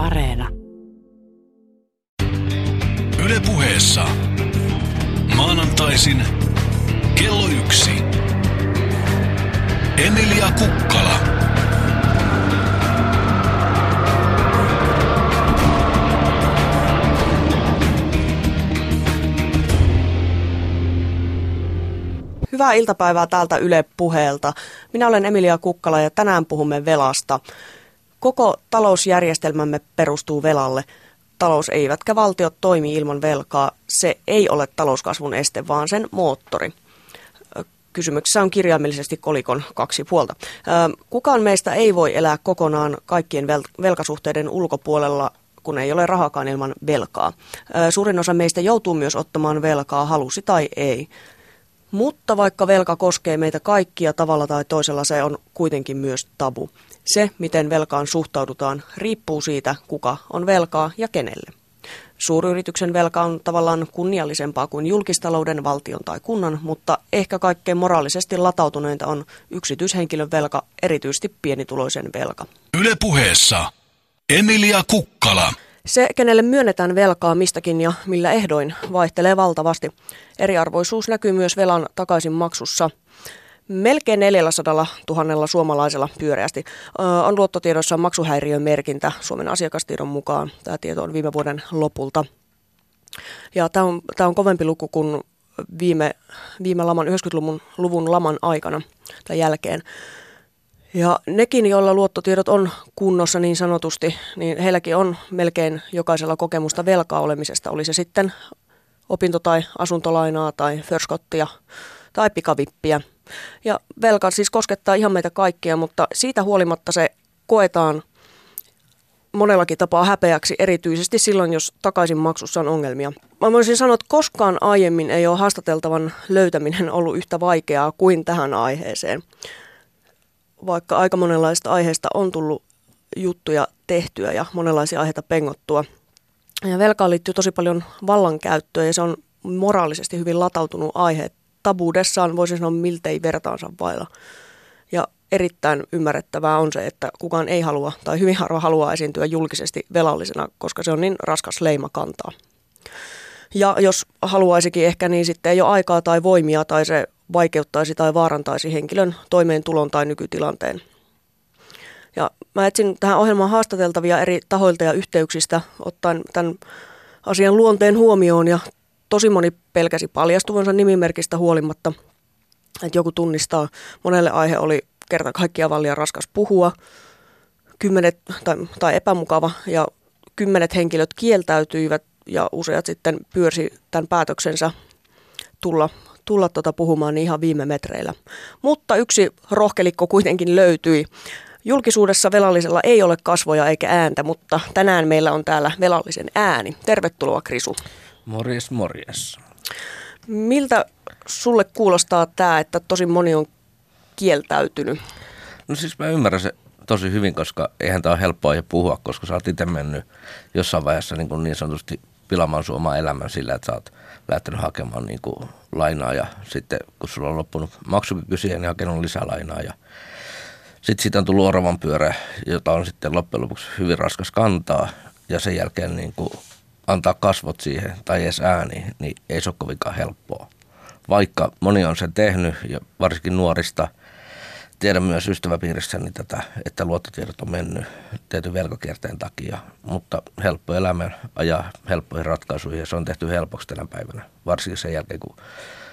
Areena. Yle puheessa. Maanantaisin kello yksi. Emilia Kukkala. Hyvää iltapäivää täältä Yle puheelta. Minä olen Emilia Kukkala ja tänään puhumme velasta. Koko talousjärjestelmämme perustuu velalle. Talous eivätkä valtiot toimi ilman velkaa. Se ei ole talouskasvun este, vaan sen moottori. Kysymyksessä on kirjaimellisesti kolikon kaksi puolta. Kukaan meistä ei voi elää kokonaan kaikkien vel- velkasuhteiden ulkopuolella, kun ei ole rahakaan ilman velkaa. Suurin osa meistä joutuu myös ottamaan velkaa, halusi tai ei. Mutta vaikka velka koskee meitä kaikkia tavalla tai toisella, se on kuitenkin myös tabu. Se, miten velkaan suhtaudutaan, riippuu siitä, kuka on velkaa ja kenelle. Suuryrityksen velka on tavallaan kunniallisempaa kuin julkistalouden, valtion tai kunnan, mutta ehkä kaikkein moraalisesti latautuneinta on yksityishenkilön velka, erityisesti pienituloisen velka. Yle puheessa. Emilia Kukkala. Se, kenelle myönnetään velkaa mistäkin ja millä ehdoin, vaihtelee valtavasti. Eriarvoisuus näkyy myös velan takaisin maksussa. Melkein 400 000 suomalaisella pyöreästi on luottotiedoissa maksuhäiriömerkintä Suomen asiakastiedon mukaan. Tämä tieto on viime vuoden lopulta. Ja tämä on, tämä on kovempi luku kuin viime, viime laman, 90-luvun luvun laman aikana tai jälkeen. Ja nekin, joilla luottotiedot on kunnossa niin sanotusti, niin heilläkin on melkein jokaisella kokemusta velkaa olemisesta, oli se sitten opinto- tai asuntolainaa tai förskottia tai pikavippiä. Ja velka siis koskettaa ihan meitä kaikkia, mutta siitä huolimatta se koetaan monellakin tapaa häpeäksi, erityisesti silloin, jos takaisin maksussa on ongelmia. Mä voisin sanoa, että koskaan aiemmin ei ole haastateltavan löytäminen ollut yhtä vaikeaa kuin tähän aiheeseen vaikka aika monenlaista aiheesta on tullut juttuja tehtyä ja monenlaisia aiheita pengottua. Ja velkaan liittyy tosi paljon vallankäyttöä ja se on moraalisesti hyvin latautunut aihe. Tabuudessaan voisin sanoa miltei vertaansa vailla. Ja erittäin ymmärrettävää on se, että kukaan ei halua tai hyvin harva haluaa esiintyä julkisesti velallisena, koska se on niin raskas leima kantaa. Ja jos haluaisikin ehkä, niin sitten ei ole aikaa tai voimia tai se vaikeuttaisi tai vaarantaisi henkilön toimeentulon tai nykytilanteen. Ja mä etsin tähän ohjelmaan haastateltavia eri tahoilta ja yhteyksistä ottaen tämän asian luonteen huomioon ja tosi moni pelkäsi paljastuvansa nimimerkistä huolimatta, että joku tunnistaa. Monelle aihe oli kerta kaikkiaan vallian raskas puhua, kymmenet, tai, tai epämukava ja kymmenet henkilöt kieltäytyivät ja useat sitten pyörsi tämän päätöksensä tulla tulla tuota puhumaan niin ihan viime metreillä. Mutta yksi rohkelikko kuitenkin löytyi. Julkisuudessa velallisella ei ole kasvoja eikä ääntä, mutta tänään meillä on täällä velallisen ääni. Tervetuloa Krisu. Morjes, morjes. Miltä sulle kuulostaa tämä, että tosi moni on kieltäytynyt? No siis mä ymmärrän se tosi hyvin, koska eihän tämä ole helppoa ja puhua, koska sä oot itse mennyt jossain vaiheessa niin, kuin niin sanotusti pilaamaan sun omaa elämän sillä, että sä oot lähtenyt hakemaan niin kuin lainaa ja sitten kun sulla on loppunut maksukyky siihen, niin hakenut lisää lainaa ja sitten siitä on tullut oravan pyörä, jota on sitten loppujen lopuksi hyvin raskas kantaa ja sen jälkeen niin kuin antaa kasvot siihen tai edes ääni, niin ei se ole kovinkaan helppoa. Vaikka moni on sen tehnyt ja varsinkin nuorista – tiedän myös ystäväpiirissäni tätä, että luottotiedot on mennyt tietyn velkakierteen takia, mutta helppo elämä ajaa helppoihin ratkaisuihin ja se on tehty helpoksi tänä päivänä. Varsinkin sen jälkeen, kun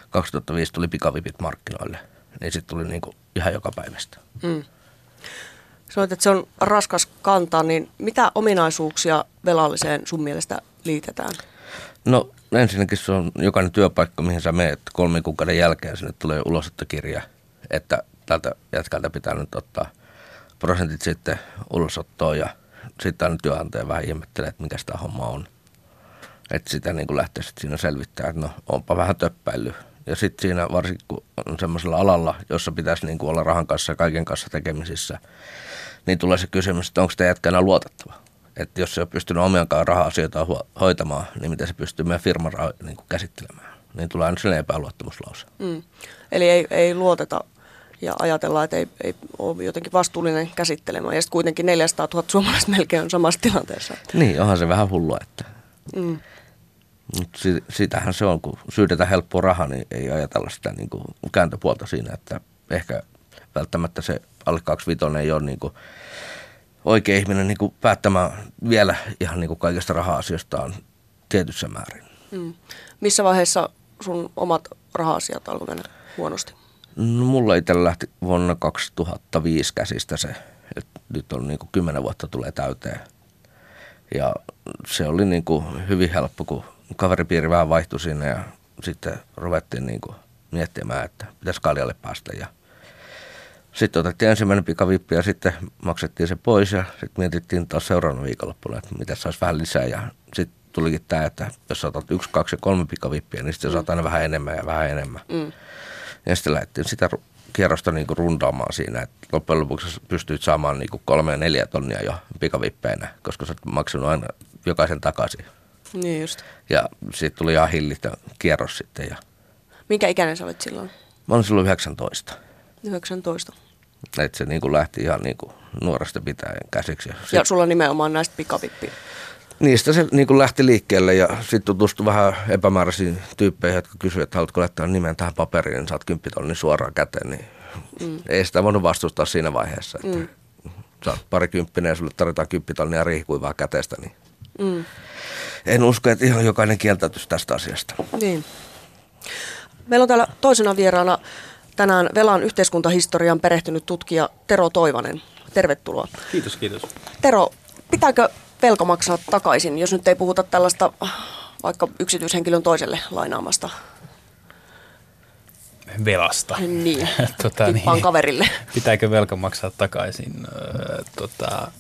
2005 tuli pikavipit markkinoille, niin sitten tuli niin kuin ihan joka päivästä. Mm. Sanoit, että se on raskas kantaa, niin mitä ominaisuuksia velalliseen sun mielestä liitetään? No ensinnäkin se on jokainen työpaikka, mihin sä menet kolmen kuukauden jälkeen, sinne tulee ulosottokirja, että tältä jätkältä pitää nyt ottaa prosentit sitten ulosottoon ja sitten aina työnantaja vähän ihmettelee, että mikä tämä homma on. Että sitä niin kuin lähtee sitten siinä selvittämään, että no onpa vähän töppäily. Ja sitten siinä varsinkin kun on semmoisella alalla, jossa pitäisi niin kuin olla rahan kanssa ja kaiken kanssa tekemisissä, niin tulee se kysymys, että onko tämä jätkä enää luotettava. Että jos se on pystynyt omiankaan raha-asioita hoitamaan, niin miten se pystyy meidän firman niin kuin käsittelemään. Niin tulee aina sellainen epäluottamuslause. Mm. Eli ei, ei luoteta ja ajatellaan, että ei, ei ole jotenkin vastuullinen käsittelemään. Ja sitten kuitenkin 400 000 suomalaista melkein on samassa tilanteessa. Niin, onhan se vähän hullua, että Mm. Mut si- sitähän se on, kun syydetään helppoa rahaa, niin ei ajatella sitä niin kuin kääntöpuolta siinä, että ehkä välttämättä se alle 25 ei ole niin kuin oikea ihminen niin kuin päättämään vielä ihan niin kuin kaikista raha-asioistaan tietyssä määrin. Mm. Missä vaiheessa sun omat raha-asiat alkoi mennä huonosti? No, mulla itse lähti vuonna 2005 käsistä se, että nyt on niin kuin 10 vuotta tulee täyteen. Ja se oli niin kuin hyvin helppo, kun kaveripiiri vähän vaihtui siinä ja sitten ruvettiin niin kuin miettimään, että pitäisi kaljalle päästä. Ja sitten otettiin ensimmäinen pikavippi ja sitten maksettiin se pois ja sitten mietittiin taas seuraavana viikonloppuna, että mitä saisi vähän lisää. Ja sitten tulikin tämä, että jos otat yksi, kaksi ja kolme pikavippiä, niin sitten saat aina vähän enemmän ja vähän enemmän. Mm. Ja sitten lähdettiin sitä kierrosta niin kuin rundaamaan siinä, että loppujen lopuksi pystyit saamaan niin kuin kolme ja neljä tonnia jo pikavippeinä, koska sä oot maksanut aina jokaisen takaisin. Niin just. Ja siitä tuli ihan hillitön kierros sitten. Ja Minkä ikäinen sä olit silloin? mä olin silloin 19. 19. Että se niin kuin lähti ihan niin kuin nuoresta pitäen käsiksi. Ja sit, Ja sulla nimenomaan näistä pikavippiä. Niistä se niin kuin lähti liikkeelle ja sitten tutustui vähän epämääräisiin tyyppeihin, jotka kysyivät, että haluatko laittaa nimen tähän paperiin, niin saat kymppitonnin suoraan käteen. Niin mm. Ei sitä voinut vastustaa siinä vaiheessa. Että mm. Sä oot parikymppinen ja sulle tarvitaan kymppitonnia riihikuivaa kätestä, niin Mm. en usko, että ihan jokainen kieltäytyisi tästä asiasta. Niin. Meillä on täällä toisena vieraana tänään velan yhteiskuntahistorian perehtynyt tutkija Tero Toivanen. Tervetuloa. Kiitos, kiitos. Tero, pitääkö velka maksaa takaisin, jos nyt ei puhuta tällaista vaikka yksityishenkilön toiselle lainaamasta? Velasta. Niin, tota, tippaan kaverille. Pitääkö velka maksaa takaisin? Öö, tota,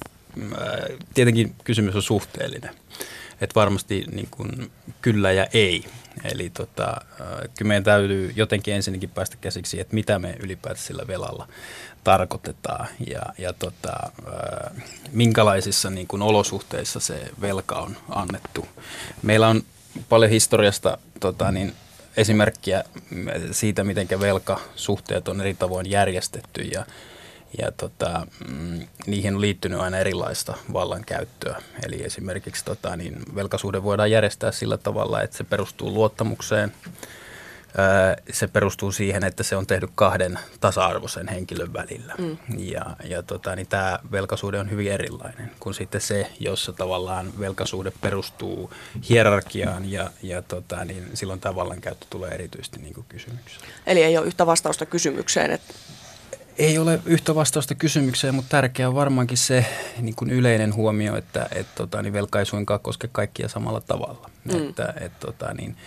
öö, tietenkin kysymys on suhteellinen. Et varmasti niin kun, kyllä ja ei. Eli tota, kyllä meidän täytyy jotenkin ensinnäkin päästä käsiksi, että mitä me ylipäätään sillä velalla tarkoitetaan ja, ja tota, minkälaisissa niin kun, olosuhteissa se velka on annettu. Meillä on paljon historiasta tota, niin, esimerkkiä siitä, miten velkasuhteet on eri tavoin järjestetty ja, ja tota, mm, niihin on liittynyt aina erilaista vallankäyttöä. Eli esimerkiksi tota, niin velkasuhde voidaan järjestää sillä tavalla, että se perustuu luottamukseen. Se perustuu siihen, että se on tehty kahden tasa-arvoisen henkilön välillä. Mm. Ja, ja tota, niin tämä velkasuhde on hyvin erilainen kuin sitten se, jossa tavallaan velkasuhde perustuu hierarkiaan ja, ja tota, niin silloin tämä vallankäyttö tulee erityisesti niin kysymykseen. Eli ei ole yhtä vastausta kysymykseen. Että, Ei ole yhtä vastausta kysymykseen, mutta tärkeää on varmaankin se niin kuin yleinen huomio, että et, tota, niin velka ei suinkaan koske kaikkia samalla tavalla. Mm. Että, et, tota, niin,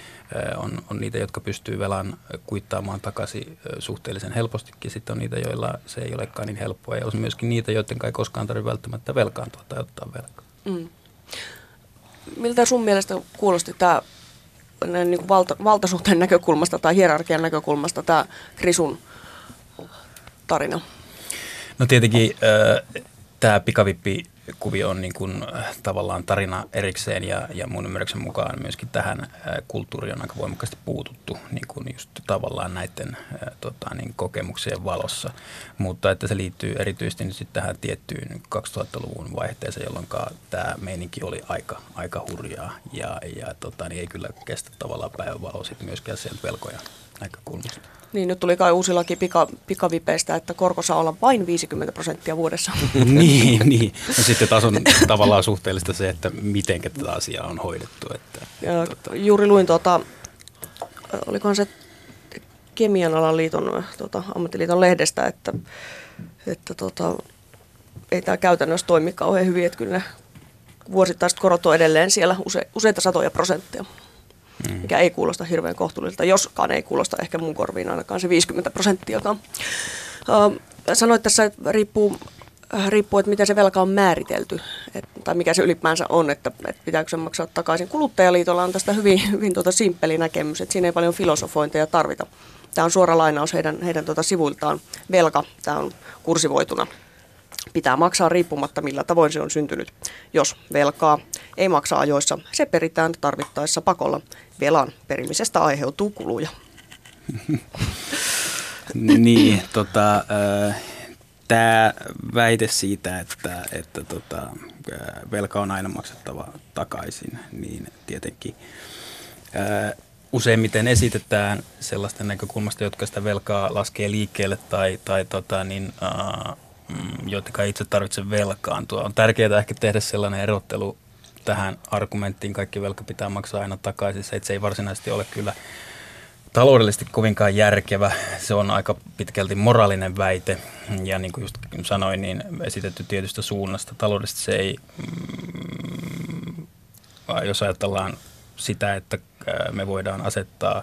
on, on niitä, jotka pystyy velan kuittaamaan takaisin suhteellisen helpostikin. Sitten on niitä, joilla se ei olekaan niin helppoa. Ja on myöskin niitä, joiden ei koskaan tarvitse välttämättä velkaantua tai ottaa velkaa. mm. Miltä sun mielestä kuulosti tämä niin kuin valta, valtasuhteen näkökulmasta tai hierarkian näkökulmasta tämä Krisun tarina? No tietenkin äh, tämä pikavippikuvio on niin kuin, äh, tavallaan tarina erikseen ja, ja mun ymmärryksen mukaan myöskin tähän äh, kulttuuriin on aika voimakkaasti puututtu niin kuin just tavallaan näiden äh, tota, niin kokemuksien valossa. Mutta että se liittyy erityisesti nyt sitten tähän tiettyyn 2000-luvun vaihteeseen, jolloin tämä meininki oli aika, aika hurjaa ja, ja tota, niin ei kyllä kestä tavallaan päivänvaloa sitten myöskään sieltä velkoja näkökulmasta. Niin, nyt tuli kai uusi laki pika, pikavipeistä, että korko saa olla vain 50 prosenttia vuodessa. niin, niin. No sitten taas on tavallaan suhteellista se, että miten tätä asiaa on hoidettu. Että, Ja juuri luin tuota, olikohan se Kemian alan liiton, tuota, ammattiliiton lehdestä, että, että tuota, ei tämä käytännössä toimi kauhean hyvin, että kyllä ne vuosittaiset korot on edelleen siellä use, useita satoja prosentteja, mm. mikä ei kuulosta hirveän kohtuulliselta, joskaan ei kuulosta ehkä mun korviin ainakaan se 50 prosenttiakaan. Uh, sanoit tässä, että riippuu, äh, riippuu, että miten se velka on määritelty, et, tai mikä se ylipäänsä on, että, että pitääkö se maksaa takaisin. Kuluttajaliitolla on tästä hyvin, hyvin tuota simppeli näkemys, että siinä ei paljon filosofointeja tarvita. Tämä on suora lainaus heidän, heidän tuota sivuiltaan. Velka, tämä on kursivoituna. Pitää maksaa riippumatta millä tavoin se on syntynyt. Jos velkaa ei maksa ajoissa, se peritään tarvittaessa pakolla. Velan perimisestä aiheutuu kuluja. Niin, tota, tämä väite siitä, että, että tota, velka on aina maksettava takaisin, niin tietenkin ää, useimmiten esitetään sellaisten näkökulmasta, jotka sitä velkaa laskee liikkeelle tai, tai tota, niin, ää, mm, jotka itse tarvitse velkaantua. On tärkeää ehkä tehdä sellainen erottelu tähän argumenttiin, kaikki velka pitää maksaa aina takaisin, se, että se ei varsinaisesti ole kyllä taloudellisesti kovinkaan järkevä. Se on aika pitkälti moraalinen väite ja niin kuin just sanoin, niin esitetty tietystä suunnasta. Taloudellisesti se ei, mm, jos ajatellaan sitä, että me voidaan asettaa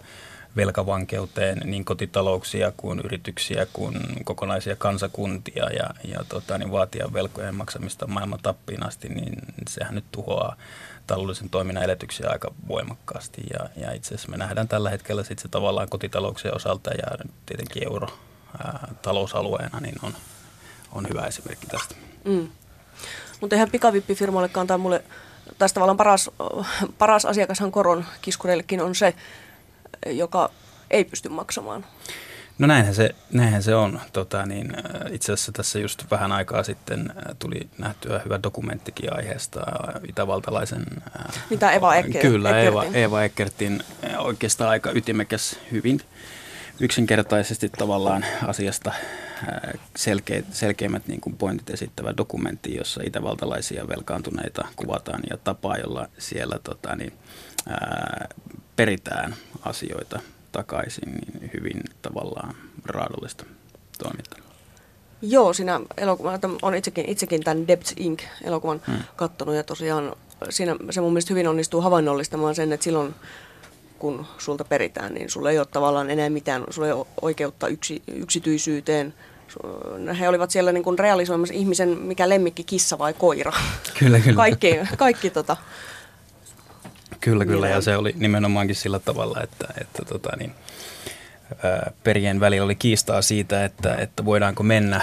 velkavankeuteen niin kotitalouksia kuin yrityksiä kuin kokonaisia kansakuntia ja, ja tota, niin vaatia velkojen maksamista maailman tappiin asti, niin sehän nyt tuhoaa taloudellisen toiminnan edellytyksiä aika voimakkaasti. Ja, ja itse asiassa me nähdään tällä hetkellä sit se tavallaan kotitalouksien osalta ja tietenkin euro ää, talousalueena niin on, on hyvä esimerkki tästä. Mm. Mutta eihän pikavippifirmoillekaan antaa mulle, tästä tavallaan paras, paras asiakashan koron kiskureillekin on se, joka ei pysty maksamaan. No näinhän se, näinhän se on. Tota, niin, äh, itse asiassa tässä just vähän aikaa sitten äh, tuli nähtyä hyvä dokumenttikin aiheesta äh, itävaltalaisen... Mitä Eva Ecker, Kyllä, Eva, Eva Eckertin oikeastaan aika ytimekäs, hyvin yksinkertaisesti tavallaan asiasta selkeä, selkeimmät niin kuin pointit esittävä dokumentti, jossa itävaltalaisia velkaantuneita kuvataan ja tapaa, jolla siellä tota, niin, ää, peritään asioita takaisin, niin hyvin tavallaan raadollista toimintaa. Joo, siinä elokuvassa on itsekin, itsekin tämän Debts Inc. elokuvan hmm. kattonut ja tosiaan siinä se mun mielestä hyvin onnistuu havainnollistamaan sen, että silloin kun sulta peritään, niin sulla ei ole tavallaan enää mitään, sulla ei ole oikeutta yksi, yksityisyyteen. He olivat siellä niin kuin realisoimassa ihmisen, mikä lemmikki, kissa vai koira. Kyllä, kyllä. Kaikki, kaikki tota, Kyllä, kyllä. Ja se oli nimenomaankin sillä tavalla, että, että tota niin, perien välillä oli kiistaa siitä, että, että voidaanko mennä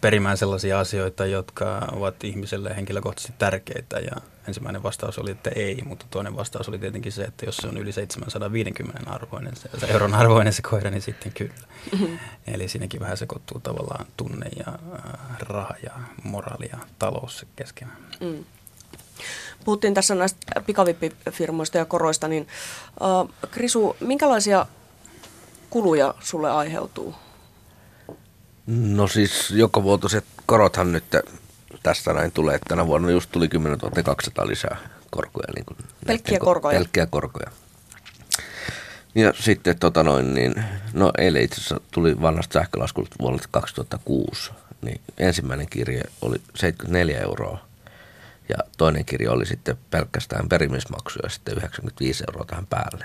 perimään sellaisia asioita, jotka ovat ihmiselle henkilökohtaisesti tärkeitä. Ja ensimmäinen vastaus oli, että ei, mutta toinen vastaus oli tietenkin se, että jos se on yli 750 arvoinen, se, se euron arvoinen se koira, niin sitten kyllä. Mm-hmm. Eli siinäkin vähän sekoittuu tavallaan tunne ja äh, raha ja moraali ja talous keskenään. Mm. Puhuttiin tässä näistä pikavippifirmoista ja koroista, niin äh, Krisu, minkälaisia kuluja sulle aiheutuu? No siis vuotuiset korothan nyt tästä näin tulee. Tänä vuonna just tuli 10 200 lisää korkoja. Niin kuin pelkkiä korkoja? Pelkkiä korkoja. Ja sitten tota noin, niin, no eilen itse asiassa tuli vanhasta sähkölaskulta vuodelta 2006, niin ensimmäinen kirje oli 74 euroa ja toinen kirja oli sitten pelkästään perimismaksuja ja sitten 95 euroa tähän päälle.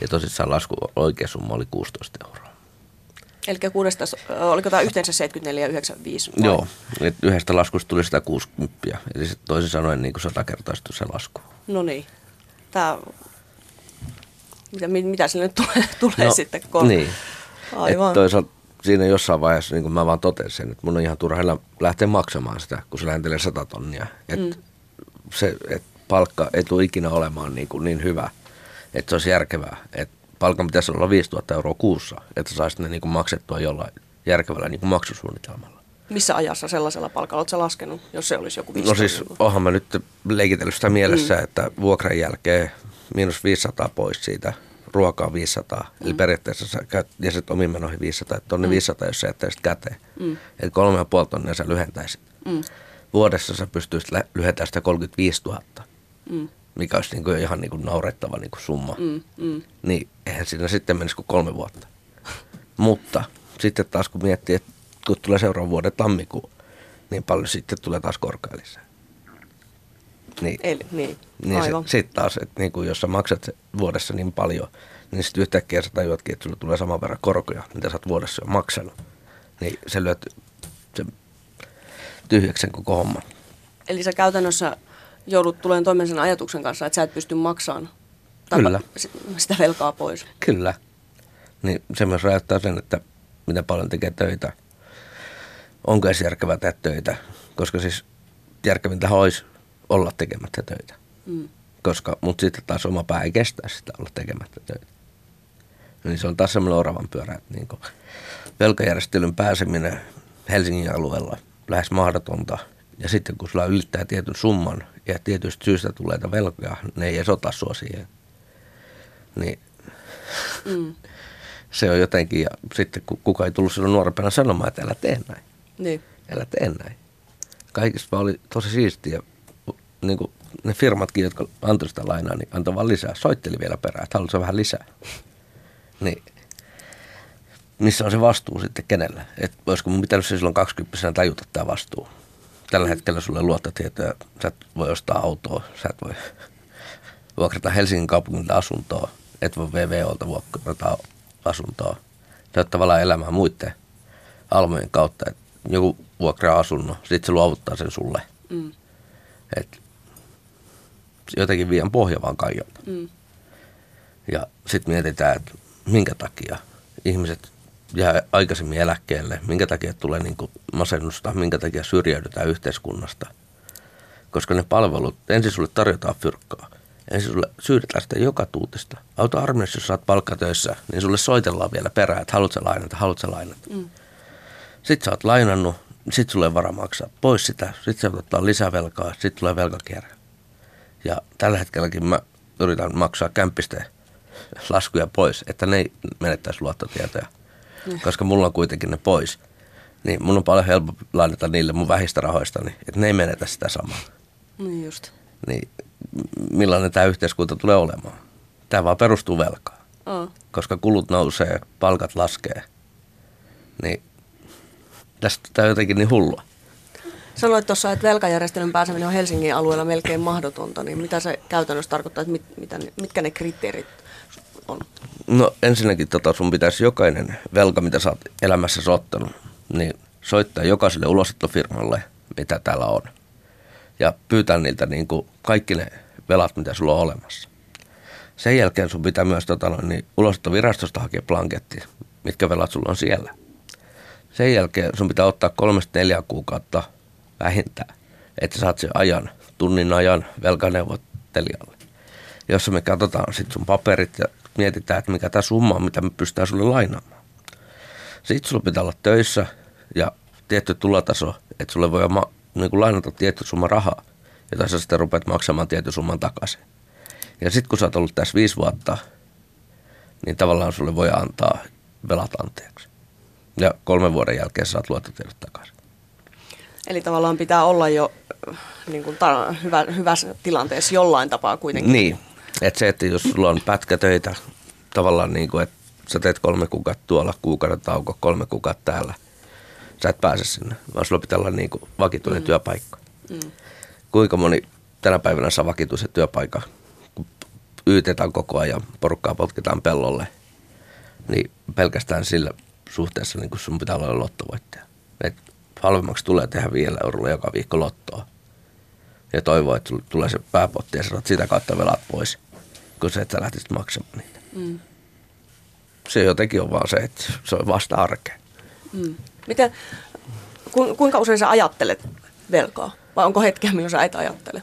Ja tosissaan lasku oikea summa oli 16 euroa. Eli kuudesta, oliko tämä yhteensä 74 ja 95? Vai? Joo, että yhdestä laskusta tuli 160. Eli toisin sanoen niin kuin satakertaistui se lasku. No niin. Tämä, mitä, mitä sille nyt tulee, tulee no, sitten? Kun... Niin. Aivan. Et toisaalta siinä jossain vaiheessa niin kuin mä vaan totesin, että mun on ihan turha lähteä maksamaan sitä, kun se lähentelee 100 tonnia. Että mm. se, että palkka ei tule ikinä olemaan niin, kuin niin hyvä, että se olisi järkevää. Että palkan pitäisi olla 5000 euroa kuussa, että saisit ne niin kuin maksettua jollain järkevällä niin kuin maksusuunnitelmalla. Missä ajassa sellaisella palkalla oletko laskenut, jos se olisi joku 500 No siis onhan mä nyt leikitellyt sitä mielessä, mm. että vuokran jälkeen miinus 500 pois siitä ruokaa 500. Mm. Eli periaatteessa sä käyt omiin menoihin 500, että tonni mm. 500, jos sä jättäisit käteen. Mm. Eli kolme ja puoli tonnia sä lyhentäisit. Mm. Vuodessa sä pystyisit lyhentämään sitä 35 000. Mm. Mikä olisi niin kuin ihan niin kuin naurettava niin kuin summa. Mm. Mm. Niin eihän siinä sitten menisi kuin kolme vuotta. Mutta sitten taas kun miettii, että kun tulee seuraavan vuoden tammikuu, niin paljon sitten tulee taas lisää. Niin, Eli, niin, niin sitten sit taas, että niin kuin jos sä maksat vuodessa niin paljon, niin sitten yhtäkkiä sä tajuatkin, että sulle tulee saman verran korkoja, mitä sä oot vuodessa jo maksanut. Niin se lyöt se tyhjäksen koko homma. Eli sä käytännössä joudut tulemaan toimeen sen ajatuksen kanssa, että sä et pysty maksamaan Kyllä. sitä velkaa pois. Kyllä. Niin se myös rajoittaa sen, että miten paljon tekee töitä. Onko edes järkevää tehdä töitä, koska siis järkevintä olisi olla tekemättä töitä. Mm. Koska, mutta sitten taas oma pää ei kestä sitä olla tekemättä töitä. Niin se on taas semmoinen oravan pyörä, että niin velkajärjestelyn pääseminen Helsingin alueella lähes mahdotonta. Ja sitten kun sulla ylittää tietyn summan ja tietystä syystä tulee velkoja, ne ei edes ota sua siihen. Niin mm. se on jotenkin, ja sitten kun kuka ei tullut silloin nuorempana sanomaan, että älä tee näin. Niin. Älä tee näin. Kaikista oli tosi siistiä. Niin kuin ne firmatkin, jotka antoi sitä lainaa, niin antoi vaan lisää. Soitteli vielä perään, että haluaisi vähän lisää. Niin missä on se vastuu sitten kenellä? Että olisiko mun pitänyt se silloin 20 tajuta tämä vastuu? Tällä hetkellä sulle luottotietoja, sä et voi ostaa autoa, sä et voi vuokrata Helsingin kaupungilta asuntoa, et voi VVOlta vuokrata asuntoa. Sä oot tavallaan elämään muiden almojen kautta, että joku vuokraa asunnon, sitten se luovuttaa sen sulle. Mm. Et jotenkin vien pohja vaan kaikilta. Mm. Ja sitten mietitään, että minkä takia ihmiset jää aikaisemmin eläkkeelle, minkä takia tulee niin kuin masennusta, minkä takia syrjäydytään yhteiskunnasta. Koska ne palvelut, ensin sulle tarjotaan fyrkkaa. Ensin sulle syydetään sitä joka tuutista. Auto armeijassa, jos saat palkkatöissä, niin sulle soitellaan vielä perään, että haluatko lainata, haluatko lainata. Mm. Sitten sä oot lainannut, sitten sulle ei varaa maksaa pois sitä, sitten se ottaa lisävelkaa, sitten tulee velkakierre. Ja tällä hetkelläkin mä yritän maksaa kämppisten laskuja pois, että ne ei menettäisi luottotietoja, mm. koska mulla on kuitenkin ne pois. Niin mun on paljon helpompi lainata niille mun vähistä rahoista, niin että ne ei menetä sitä samaa. Niin just. Niin millainen tämä yhteiskunta tulee olemaan? Tämä vaan perustuu velkaan. Oh. Koska kulut nousee, palkat laskee. Niin tästä tämä on jotenkin niin hullua. Sanoit tuossa, että velkajärjestelyn pääseminen on Helsingin alueella melkein mahdotonta, niin mitä se käytännössä tarkoittaa, että mit, mitä ne, mitkä ne kriteerit on? No ensinnäkin tota, sun pitäisi jokainen velka, mitä sä oot elämässä ottanut, niin soittaa jokaiselle ulosottofirmalle, mitä täällä on. Ja pyytää niiltä niin kuin kaikki ne velat, mitä sulla on olemassa. Sen jälkeen sun pitää myös tota, niin ulosottovirastosta hakea blanketti, mitkä velat sulla on siellä. Sen jälkeen sun pitää ottaa kolmesta neljä kuukautta vähintään, että saat sen ajan, tunnin ajan velkaneuvottelijalle. Jossa me katsotaan sitten sun paperit ja mietitään, että mikä tämä summa on, mitä me pystytään sulle lainaamaan. Sitten sulla pitää olla töissä ja tietty tulotaso, että sulle voi niin kuin lainata tietty summa rahaa, jota sä sitten rupeat maksamaan tietyn summan takaisin. Ja sitten kun sä oot ollut tässä viisi vuotta, niin tavallaan sulle voi antaa velat anteeksi. Ja kolmen vuoden jälkeen saat luottotiedot takaisin. Eli tavallaan pitää olla jo niin kuin ta- hyvä, hyvässä tilanteessa jollain tapaa kuitenkin. Niin, että se, että jos sulla on pätkätöitä, tavallaan niin kuin, että sä teet kolme kuukautta tuolla, kuukauden tauko, kolme kuukautta täällä, sä et pääse sinne, vaan sulla pitää olla niin kuin vakituinen mm. työpaikka. Mm. Kuinka moni tänä päivänä saa vakituisen työpaikan, kun yytetään koko ajan, porukkaa potkitaan pellolle, niin pelkästään sillä suhteessa niin kun sun pitää olla lottovoittaja. Et halvemmaksi tulee tehdä vielä eurolla joka viikko lottoa. Ja toivoo, että tulee se pääpotti ja sanot sitä kautta velat pois, kun se, että sä lähtisit maksamaan niitä. Mm. Se jotenkin on vaan se, että se on vasta arkea. Mm. Miten, ku, kuinka usein sä ajattelet velkaa? Vai onko hetkeä, milloin sä et ajattele?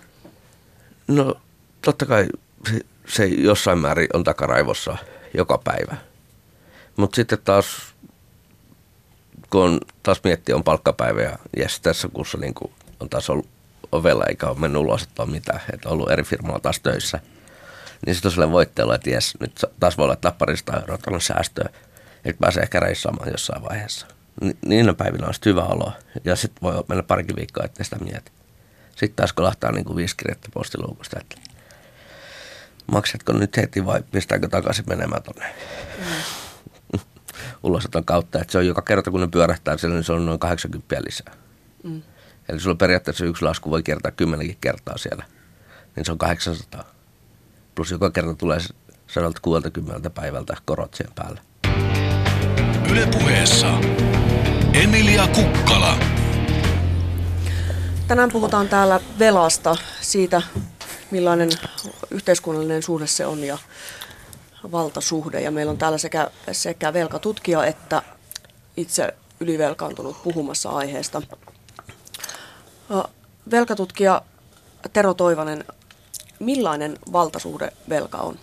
No totta kai se, se jossain määrin on takaraivossa joka päivä. Mutta sitten taas kun taas miettii, on palkkapäivä ja jes, tässä kuussa niin kuin on taas ollut ovella eikä ole mennyt ulos, että on mitään, että on ollut eri firmalla taas töissä. Niin sitten on sellainen voittelu, että jes, nyt taas voi olla tapparista euroa tuolla säästöä, että pääsee ehkä reissaamaan jossain vaiheessa. Niinä päivinä on hyvä olo ja sitten voi mennä parikin viikkoa, että sitä mieti. Sitten taas kolahtaa niin kuin viisi kirjettä postiluukusta, että maksatko nyt heti vai pistääkö takaisin menemään tuonne. Mm ulosoton kautta. Että se on joka kerta, kun ne pyörähtää siellä, niin se on noin 80 lisää. Mm. Eli sulla periaatteessa yksi lasku voi kertaa kymmenenkin kertaa siellä. Niin se on 800. Plus joka kerta tulee 160 päivältä korot siihen päälle. Ylepuheessa Emilia Kukkala. Tänään puhutaan täällä velasta, siitä millainen yhteiskunnallinen suhde se on ja valtasuhde. Ja meillä on täällä sekä, sekä velkatutkija että itse ylivelkaantunut puhumassa aiheesta. Velkatutkija Tero Toivanen, millainen valtasuhde velka on?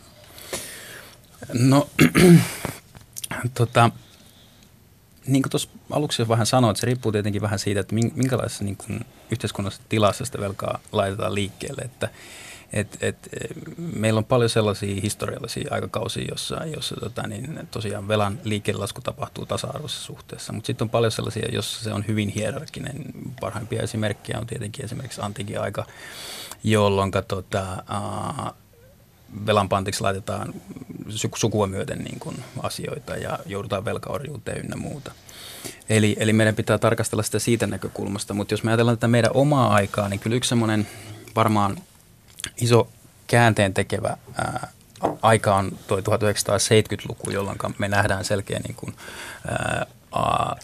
No Tota, niin kuin tuossa aluksi jo vähän sanoin, että se riippuu tietenkin vähän siitä, että minkälaisessa niin kuin yhteiskunnallisessa tilassa sitä velkaa laitetaan liikkeelle. Että, et, et, meillä on paljon sellaisia historiallisia aikakausia, jossa, jossa tota, niin, tosiaan velan liikelasku tapahtuu tasa-arvoisessa suhteessa, mutta sitten on paljon sellaisia, jossa se on hyvin hierarkinen. Parhaimpia esimerkkejä on tietenkin esimerkiksi antiikin aika, jolloin tota, velan pantiksi laitetaan sukua myöten niin kuin asioita ja joudutaan velkaorjuuteen ynnä muuta. Eli, eli meidän pitää tarkastella sitä siitä näkökulmasta, mutta jos me ajatellaan tätä meidän omaa aikaa, niin kyllä yksi semmoinen varmaan iso käänteen tekevä ää, aika on tuo 1970-luku, jolloin me nähdään selkeä niin kuin, ää,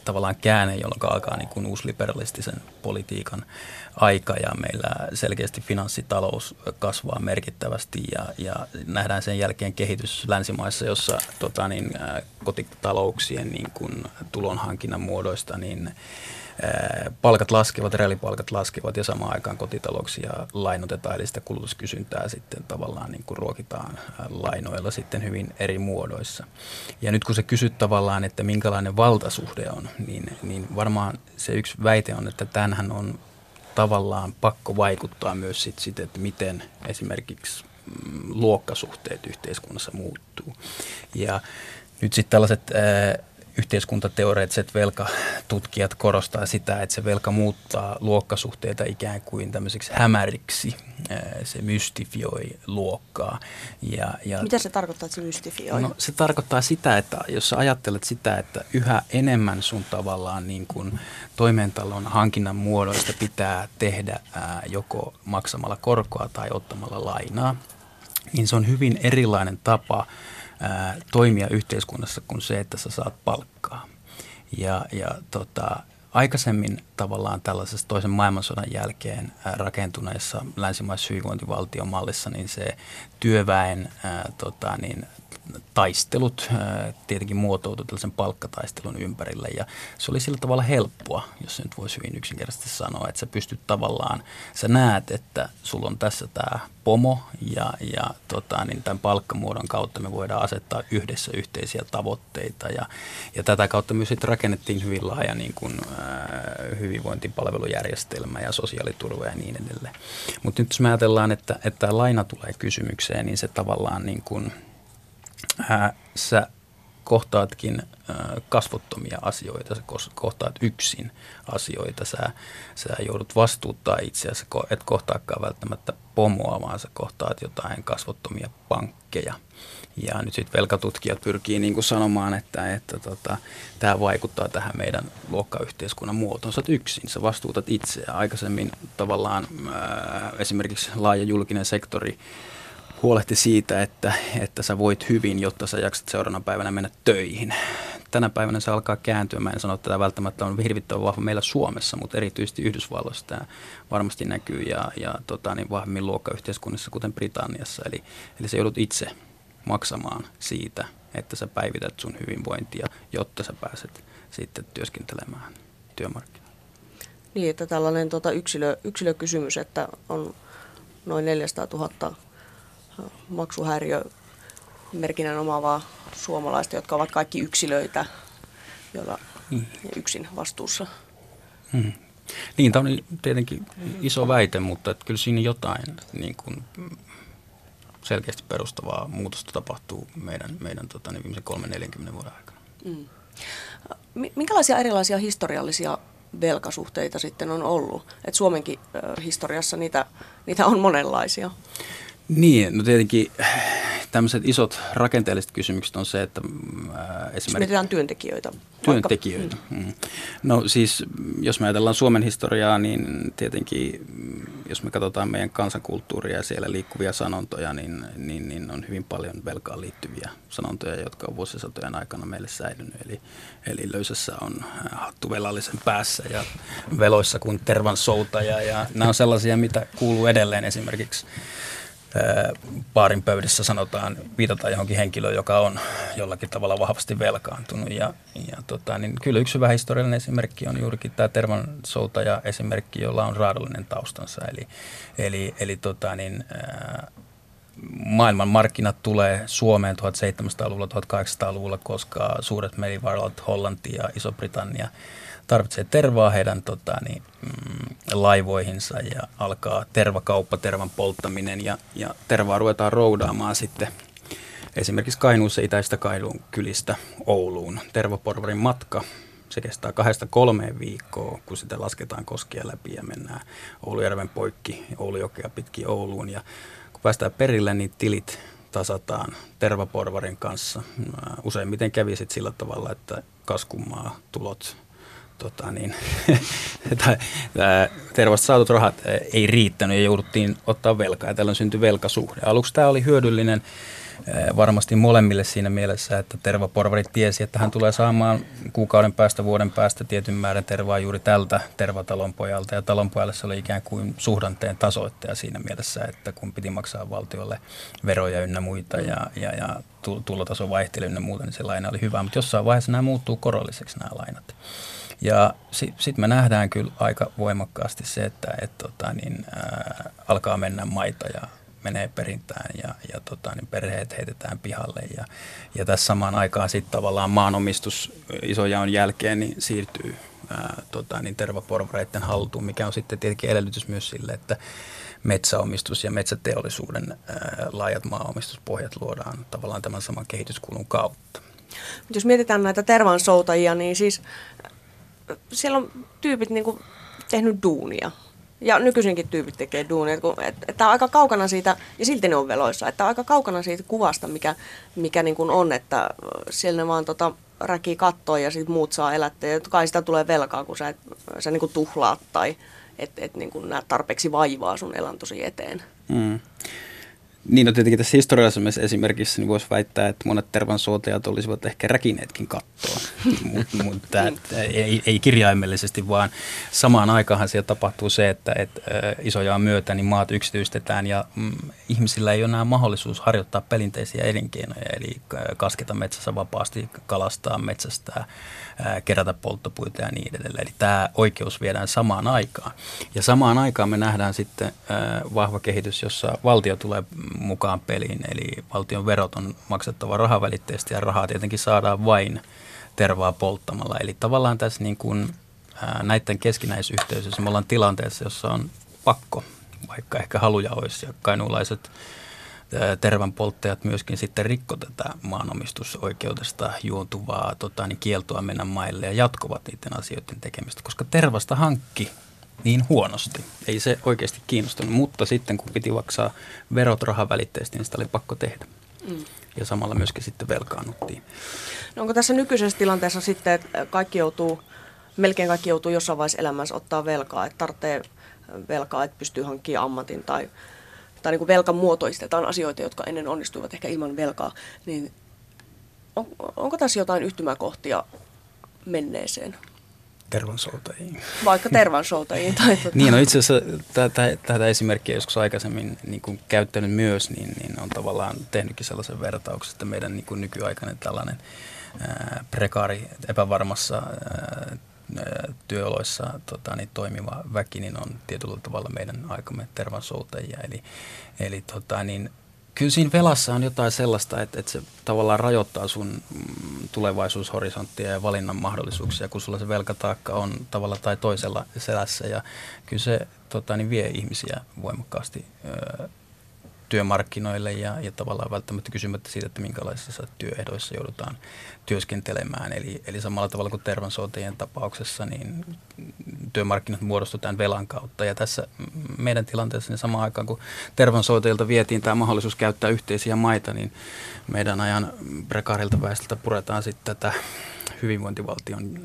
tavallaan käänne, jolloin alkaa niin kuin uusliberalistisen politiikan aika ja meillä selkeästi finanssitalous kasvaa merkittävästi ja, ja nähdään sen jälkeen kehitys länsimaissa, jossa tota, niin, kotitalouksien niin kuin, tulonhankinnan muodoista niin, palkat laskevat, reaalipalkat laskevat ja samaan aikaan kotitalouksia lainotetaan, eli sitä kulutuskysyntää sitten tavallaan niin kuin ruokitaan lainoilla sitten hyvin eri muodoissa. Ja nyt kun se kysyt tavallaan, että minkälainen valtasuhde on, niin, niin varmaan se yksi väite on, että tämähän on tavallaan pakko vaikuttaa myös sit, sit että miten esimerkiksi mm, luokkasuhteet yhteiskunnassa muuttuu. Ja nyt sitten tällaiset äh, yhteiskuntateoreettiset velkatutkijat korostaa sitä, että se velka muuttaa luokkasuhteita ikään kuin tämmöiseksi hämäriksi. Se mystifioi luokkaa. Ja, ja Mitä se tarkoittaa, että se mystifioi? No, se tarkoittaa sitä, että jos sä ajattelet sitä, että yhä enemmän sun tavallaan niin kuin toimeentalon hankinnan muodoista pitää tehdä ää, joko maksamalla korkoa tai ottamalla lainaa, niin se on hyvin erilainen tapa – toimia yhteiskunnassa kuin se, että sä saat palkkaa. Ja, ja tota, aikaisemmin tavallaan tällaisessa toisen maailmansodan jälkeen rakentuneessa länsimaisessa hyvinvointivaltiomallissa, niin se työväen ää, tota, niin, taistelut tietenkin muotoutui tällaisen palkkataistelun ympärille ja se oli sillä tavalla helppoa, jos se nyt voisi hyvin yksinkertaisesti sanoa, että sä pystyt tavallaan, sä näet, että sulla on tässä tämä pomo ja, ja tota, niin tämän palkkamuodon kautta me voidaan asettaa yhdessä yhteisiä tavoitteita ja, ja tätä kautta myös sitten rakennettiin hyvin laaja niin kuin, äh, hyvinvointipalvelujärjestelmä ja sosiaaliturva ja niin edelleen. Mutta nyt jos me ajatellaan, että, että laina tulee kysymykseen, niin se tavallaan niin kuin – ää, sä kohtaatkin ää, kasvottomia asioita, sä kohtaat yksin asioita, sä, sä joudut vastuuttaa itseäsi, et kohtaakaan välttämättä pomoa, vaan sä kohtaat jotain kasvottomia pankkeja. Ja nyt sitten velkatutkijat pyrkii niin kuin sanomaan, että, että tota, tämä vaikuttaa tähän meidän luokkayhteiskunnan muotoon. Sä oot yksin, sä vastuutat itseä. Aikaisemmin tavallaan ää, esimerkiksi laaja julkinen sektori huolehti siitä, että, että sä voit hyvin, jotta sä jaksat seuraavana päivänä mennä töihin. Tänä päivänä se alkaa kääntyä. Mä en sano, että tämä välttämättä on hirvittävän vahva meillä Suomessa, mutta erityisesti Yhdysvalloissa tämä varmasti näkyy ja, ja tota, niin vahvemmin luokkayhteiskunnissa, kuten Britanniassa. Eli, eli sä joudut itse maksamaan siitä, että sä päivität sun hyvinvointia, jotta sä pääset sitten työskentelemään työmarkkinoilla. Niin, että tällainen tota yksilö, yksilökysymys, että on noin 400 000 maksuhäiriö merkinnän omaavaa suomalaista, jotka ovat kaikki yksilöitä, joilla mm. yksin vastuussa. Mm. Niin, tämä on tietenkin iso väite, mutta että kyllä siinä jotain niin kuin, selkeästi perustavaa muutosta tapahtuu meidän, meidän tota, niin viimeisen 3-40 vuoden aikana. Mm. Minkälaisia erilaisia historiallisia velkasuhteita sitten on ollut? Et Suomenkin historiassa niitä, niitä on monenlaisia. Niin, no tietenkin tämmöiset isot rakenteelliset kysymykset on se, että ää, esimerkiksi... Mietitään työntekijöitä. Työntekijöitä. Vaikka, mm. No siis, jos me ajatellaan Suomen historiaa, niin tietenkin, jos me katsotaan meidän kansankulttuuria ja siellä liikkuvia sanontoja, niin, niin, niin on hyvin paljon velkaan liittyviä sanontoja, jotka on vuosisatojen aikana meille säilynyt. Eli, eli löysässä on hattu velallisen päässä ja veloissa kuin tervan soutaja ja nämä on sellaisia, mitä kuuluu edelleen esimerkiksi baarin pöydissä sanotaan, viitataan johonkin henkilöön, joka on jollakin tavalla vahvasti velkaantunut. Ja, ja tota, niin kyllä yksi hyvä historiallinen esimerkki on juurikin tämä Tervan soutaja esimerkki, jolla on raadollinen taustansa. Eli, eli, eli tota, niin, ää, maailman markkinat tulee Suomeen 1700-luvulla, 1800-luvulla, koska suuret merivaralot, Hollanti ja Iso-Britannia tarvitsee tervaa heidän tota, niin, mm, laivoihinsa ja alkaa tervakauppa, tervan polttaminen ja, ja tervaa ruvetaan roudaamaan sitten esimerkiksi Kainuussa itäistä Kainuun kylistä Ouluun. Tervaporvarin matka se kestää kahdesta kolmeen viikkoa, kun sitä lasketaan koskia läpi ja mennään Oulujärven poikki, Oulujokea pitkin Ouluun. Ja kun päästään perille, niin tilit tasataan tervaporvarin kanssa. Useimmiten kävi sillä tavalla, että kaskumaa tulot tota niin, tervasta saatut rahat ei riittänyt ja jouduttiin ottaa velkaa ja tällöin syntyi velkasuhde. Aluksi tämä oli hyödyllinen varmasti molemmille siinä mielessä, että tervaporvarit tiesi, että hän tulee saamaan kuukauden päästä, vuoden päästä tietyn määrän tervaa juuri tältä tervatalonpojalta. Ja talonpojalle se oli ikään kuin suhdanteen tasoittaja siinä mielessä, että kun piti maksaa valtiolle veroja ynnä muita ja, ja, ja tulotaso vaihteli ynnä muuta, niin se laina oli hyvä. Mutta jossain vaiheessa nämä muuttuu korolliseksi nämä lainat. Ja sitten sit me nähdään kyllä aika voimakkaasti se, että et, tota, niin, ää, alkaa mennä maita ja menee perintään ja, ja tota, niin perheet heitetään pihalle. Ja, ja tässä samaan aikaan sitten tavallaan maanomistus isojaon jälkeen niin siirtyy ää, tota, niin tervaporvareiden haltuun, mikä on sitten tietenkin edellytys myös sille, että metsäomistus ja metsäteollisuuden ää, laajat maaomistuspohjat luodaan tavallaan tämän saman kehityskulun kautta. Jos mietitään näitä tervansoutajia, niin siis siellä on tyypit niin kuin tehnyt duunia ja nykyisinkin tyypit tekee duunia, että on aika kaukana siitä, ja silti ne on veloissa, että on aika kaukana siitä kuvasta, mikä, mikä niin kuin on, että siellä ne vaan tota, räkii kattoa ja sitten muut saa elättää. Ja kai sitä tulee velkaa, kun sä, et, sä niin kuin tuhlaat tai että et, niin kuin näet tarpeeksi vaivaa sun elantosi eteen. Mm. Niin, no tietenkin tässä historiallisessa esimerkissä niin voisi väittää, että monet tervansuotajat olisivat ehkä räkineetkin kattoa, mutta mut, ei, ei kirjaimellisesti, vaan samaan aikaanhan siellä tapahtuu se, että et, isoja myötä niin maat yksityistetään ja mm, ihmisillä ei ole enää mahdollisuus harjoittaa perinteisiä elinkeinoja, eli kasketa metsässä vapaasti, kalastaa, metsästää, kerätä polttopuita ja niin edelleen. Eli tämä oikeus viedään samaan aikaan. Ja samaan aikaan me nähdään sitten vahva kehitys, jossa valtio tulee mukaan peliin, eli valtion verot on maksettava rahavälitteisesti ja rahaa tietenkin saadaan vain tervaa polttamalla. Eli tavallaan tässä niin kuin, ää, näiden keskinäisyhteisössä me ollaan tilanteessa, jossa on pakko, vaikka ehkä haluja olisi ja kainuulaiset tervan polttajat myöskin sitten rikko tätä maanomistusoikeudesta juontuvaa tota, niin kieltoa mennä maille ja jatkovat niiden asioiden tekemistä, koska tervasta hankki niin huonosti. Ei se oikeasti kiinnostunut, mutta sitten kun piti maksaa verot rahavälitteisesti, niin sitä oli pakko tehdä. Mm. Ja samalla myöskin sitten velkaannuttiin. No onko tässä nykyisessä tilanteessa sitten, että kaikki joutuu, melkein kaikki joutuu jossain vaiheessa elämässä ottaa velkaa, että tarvitsee velkaa, että pystyy hankkimaan ammatin tai, tai niin kuin velkamuotoistetaan asioita, jotka ennen onnistuivat ehkä ilman velkaa, niin on, onko tässä jotain yhtymäkohtia menneeseen? Tervansoutajiin. Vaikka tervansoutajiin. Tai tuota. niin, no itse asiassa tätä, tätä esimerkkiä joskus aikaisemmin niin kuin käyttänyt myös, niin, niin on tavallaan tehnytkin sellaisen vertauksen, että meidän niin kuin nykyaikainen tällainen ää, prekaari epävarmassa ää, työoloissa tota, niin toimiva väki niin on tietyllä tavalla meidän aikamme tervansoutajia. Eli, eli tota, niin kyllä siinä velassa on jotain sellaista, että, että se tavallaan rajoittaa sun mm, tulevaisuushorisonttia ja valinnan mahdollisuuksia, kun sulla se velkataakka on tavalla tai toisella selässä. Ja kyllä se tota, niin vie ihmisiä voimakkaasti työmarkkinoille ja, ja tavallaan välttämättä kysymättä siitä, että minkälaisissa työehdoissa joudutaan työskentelemään. Eli, eli samalla tavalla kuin tervansootien tapauksessa, niin työmarkkinat muodostutaan velan kautta. Ja tässä meidän tilanteessa niin samaan aikaan, kun tervansoitajilta vietiin tämä mahdollisuus käyttää yhteisiä maita, niin meidän ajan prekaarilta väestöltä puretaan sitten tätä hyvinvointivaltion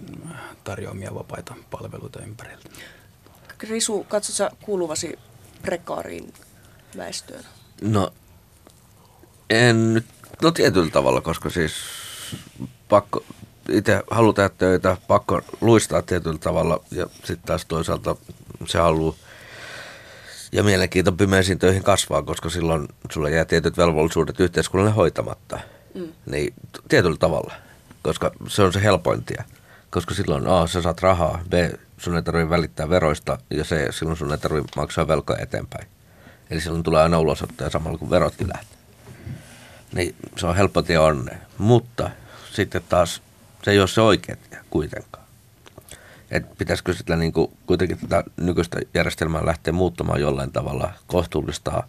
tarjoamia vapaita palveluita ympäriltä. Risu, katsotko kuuluvasi prekaariin väestöön? No, en nyt, no tietyllä tavalla, koska siis pakko, itse haluaa tehdä töitä, pakko luistaa tietyllä tavalla ja sitten taas toisaalta se haluaa ja mielenkiinto pimeisiin töihin kasvaa, koska silloin sulle jää tietyt velvollisuudet yhteiskunnalle hoitamatta. Mm. Niin tietyllä tavalla, koska se on se helpointia. Koska silloin A, sä saat rahaa, B, sun ei tarvitse välittää veroista ja C, silloin sun ei tarvitse maksaa velkoja eteenpäin. Eli silloin tulee aina ulosottoja samalla kun verotkin lähtee. Niin se on helppo tie onne. Mutta sitten taas se ei ole se oikea tie kuitenkaan. Et pitäisikö sitä niin kuin, kuitenkin tätä nykyistä järjestelmää lähteä muuttamaan jollain tavalla, kohtuullistaa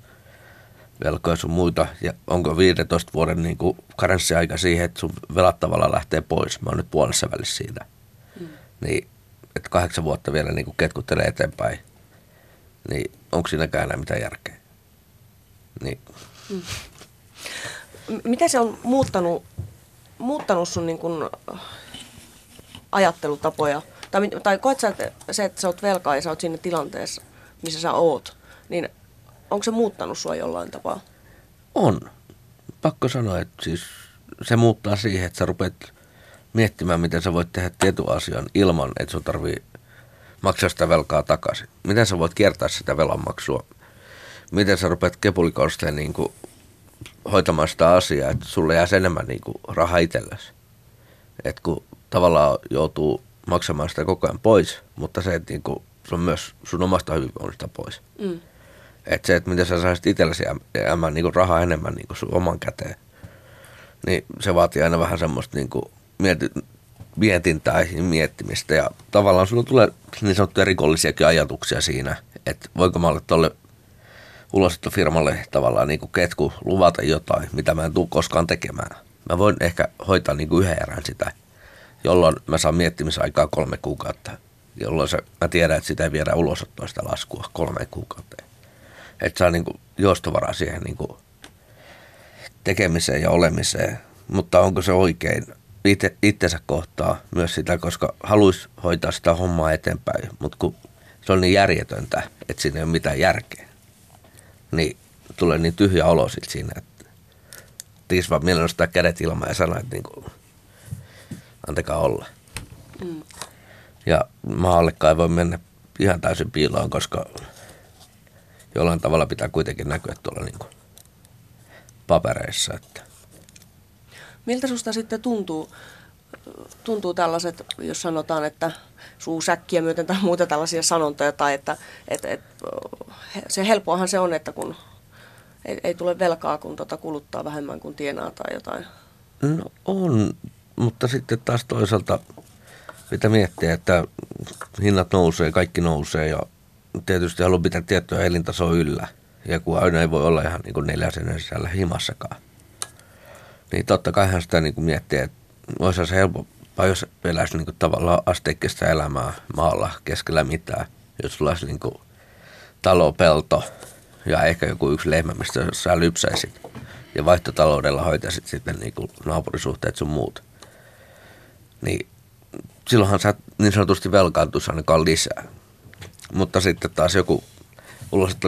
velkoja sun muita, ja onko 15 vuoden niin kuin karenssiaika siihen, että sun velat tavallaan lähtee pois. Mä oon nyt puolessa välissä siitä. Mm. Niin, että kahdeksan vuotta vielä niin kuin ketkuttelee eteenpäin, niin onko siinäkään enää mitään järkeä? Niin. Mm. Miten se on muuttanut, muuttanut sun niin kuin ajattelutapoja? Tai, tai koet sä, että se, että sä oot velkaa ja sä oot siinä tilanteessa, missä sä oot, niin onko se muuttanut sua jollain tapaa? On. Pakko sanoa, että siis se muuttaa siihen, että sä rupeat miettimään, miten sä voit tehdä tietyn asian ilman, että sun tarvii maksaa sitä velkaa takaisin. Miten sä voit kiertää sitä velanmaksua? Miten sä rupeat kepulikosteen niin kuin hoitamaan sitä asiaa, että sulle jää enemmän niin kuin rahaa itsellesi. Että kun tavallaan joutuu maksamaan sitä koko ajan pois, mutta se, että niin kuin, se on myös sun omasta hyvinvoinnista pois. Mm. Että se, että miten sä saisit itsellesi jäämään niin rahaa enemmän niin kuin sun oman käteen, niin se vaatii aina vähän semmoista niin kuin mieti, mietintää ja miettimistä. Ja tavallaan sulla tulee niin sanottuja rikollisiakin ajatuksia siinä, että voiko mä olla tuolle ulosottofirmalle tavallaan niin kuin ketku luvata jotain, mitä mä en tule koskaan tekemään. Mä voin ehkä hoitaa niin kuin yhden erän sitä, jolloin mä saan miettimisaikaa kolme kuukautta, jolloin se, mä tiedän, että sitä ei viedä ulosottoa sitä laskua kolme kuukautta. Että saa niin kuin joustovaraa siihen niin kuin tekemiseen ja olemiseen. Mutta onko se oikein itse, itsensä kohtaa myös sitä, koska haluaisi hoitaa sitä hommaa eteenpäin, mutta kun se on niin järjetöntä, että siinä ei ole mitään järkeä, niin tulee niin tyhjä olo sitten siinä, että tiis vaan mielellä nostaa kädet ilmaan ja sanoa, että niin kuin, antakaa olla. Mm. Ja maallekaan ei voi mennä ihan täysin piiloon, koska jollain tavalla pitää kuitenkin näkyä tuolla niin kuin papereissa. Että. Miltä susta sitten tuntuu, tuntuu tällaiset, jos sanotaan, että suu säkkiä myöten tai muuta tällaisia sanontoja, tai että et, et, se helpoahan se on, että kun ei, ei tule velkaa, kun tota kuluttaa vähemmän kuin tienaa tai jotain. No on, mutta sitten taas toisaalta pitää miettiä, että hinnat nousee, kaikki nousee ja tietysti haluaa pitää tiettyä elintasoa yllä. Ja kun aina ei voi olla ihan niin kuin neljäsen sisällä himassakaan. Niin totta kai hän sitä niin kuin miettii, että olisi se helpompaa, jos eläisi niin kuin tavallaan asteikkista elämää maalla keskellä mitään. Jos sulla olisi niin kuin talo, pelto ja ehkä joku yksi lehmä, mistä sä lypsäisit. Ja vaihtotaloudella hoitaisit sitten niin kuin naapurisuhteet sun muut. Niin silloinhan sä niin sanotusti velkaantuisi ainakaan lisää. Mutta sitten taas joku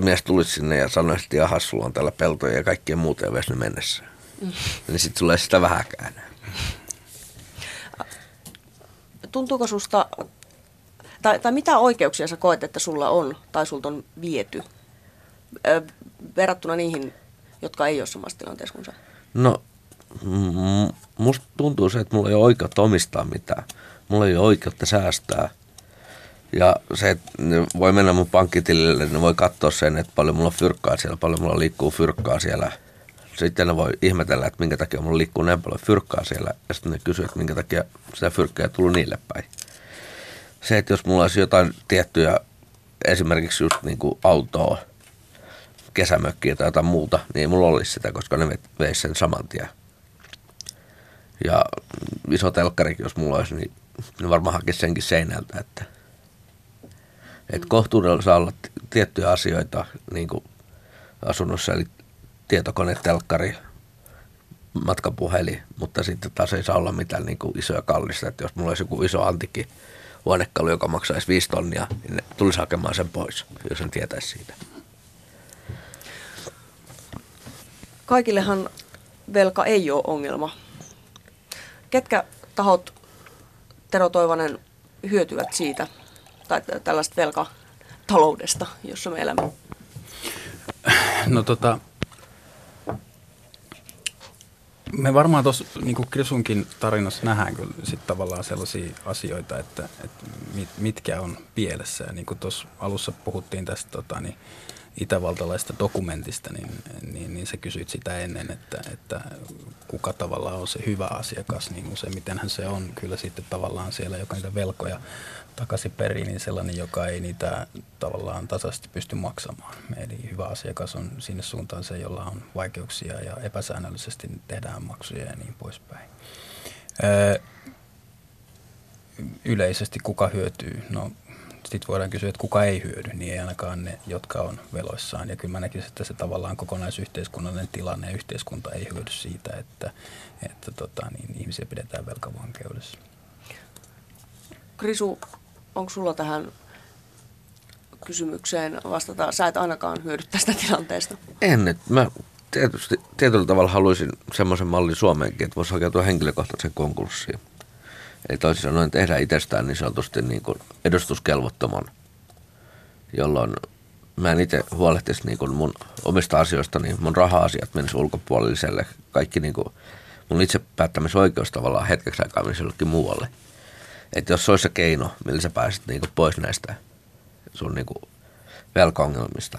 mies tulisi sinne ja sanoisi, että jaha, sulla on täällä peltoja ja kaikkien muuta ja vesny mennessä. Mm. Niin sitten ei sitä vähäkään. Tuntuuko susta, tai, tai mitä oikeuksia sä koet, että sulla on tai sulta on viety ö, verrattuna niihin, jotka ei ole samassa tilanteessa kuin sä? No, m- musta tuntuu se, että mulla ei ole oikeutta omistaa mitään. Mulla ei ole oikeutta säästää – ja se, että voi mennä mun pankkitilille, niin voi katsoa sen, että paljon mulla on fyrkkaa siellä, paljon mulla liikkuu fyrkkaa siellä. Sitten ne voi ihmetellä, että minkä takia mulla liikkuu näin paljon fyrkkaa siellä. Ja sitten ne kysyy, että minkä takia sitä fyrkkaa ei tullut niille päin. Se, että jos mulla olisi jotain tiettyjä, esimerkiksi just niin kuin autoa, kesämökkiä tai jotain muuta, niin ei mulla olisi sitä, koska ne veisi sen saman tien. Ja iso telkkarikin, jos mulla olisi, niin ne varmaan hakisi senkin seinältä, että – että kohtuudella saa olla tiettyjä asioita niin kuin asunnossa, eli tietokone, telkkari, matkapuheli, mutta sitten taas ei saa olla mitään niin kuin isoja kallista. Että jos mulla olisi joku iso antikki huonekalu, joka maksaisi 5 tonnia, niin ne tulisi hakemaan sen pois, jos sen tietäisi siitä. Kaikillehan velka ei ole ongelma. Ketkä tahot, Tero Toivonen, hyötyvät siitä – tai tällaista velkataloudesta, jossa me elämme? No tota, me varmaan tuossa niin Krisunkin tarinassa nähdään kyllä sit tavallaan sellaisia asioita, että, että mit, mitkä on pielessä. Ja niin kuin tuossa alussa puhuttiin tästä, tota, niin itävaltalaista dokumentista, niin, niin, niin sä kysyit sitä ennen, että, että kuka tavallaan on se hyvä asiakas, niin useimmitenhän se on kyllä sitten tavallaan siellä, joka niitä velkoja takaisin periin, niin sellainen, joka ei niitä tavallaan tasaisesti pysty maksamaan. Eli hyvä asiakas on sinne suuntaan se, jolla on vaikeuksia ja epäsäännöllisesti tehdään maksuja ja niin poispäin. Yleisesti kuka hyötyy? No sitten voidaan kysyä, että kuka ei hyödy, niin ei ainakaan ne, jotka on veloissaan. Ja kyllä mä näkisin, että se tavallaan kokonaisyhteiskunnallinen tilanne ja yhteiskunta ei hyödy siitä, että, että tota, niin ihmisiä pidetään velkavankeudessa. Krisu, onko sulla tähän kysymykseen vastata? Sä et ainakaan hyödy tästä tilanteesta. En, että mä tietysti tietyllä tavalla haluaisin semmoisen mallin Suomeenkin, että voisi hakeutua henkilökohtaisen konkurssiin. Eli toisin sanoen tehdä itsestään niin sanotusti niin kuin edustuskelvottoman, jolloin mä en itse huolehtisi niin kuin mun omista asioista, niin mun raha-asiat menis ulkopuoliselle. Kaikki niin kuin mun itse päättämisoikeus tavallaan hetkeksi aikaa menisi jollekin muualle. Että jos se olisi se keino, millä sä pääsit niin kuin pois näistä sun niin kuin velkaongelmista.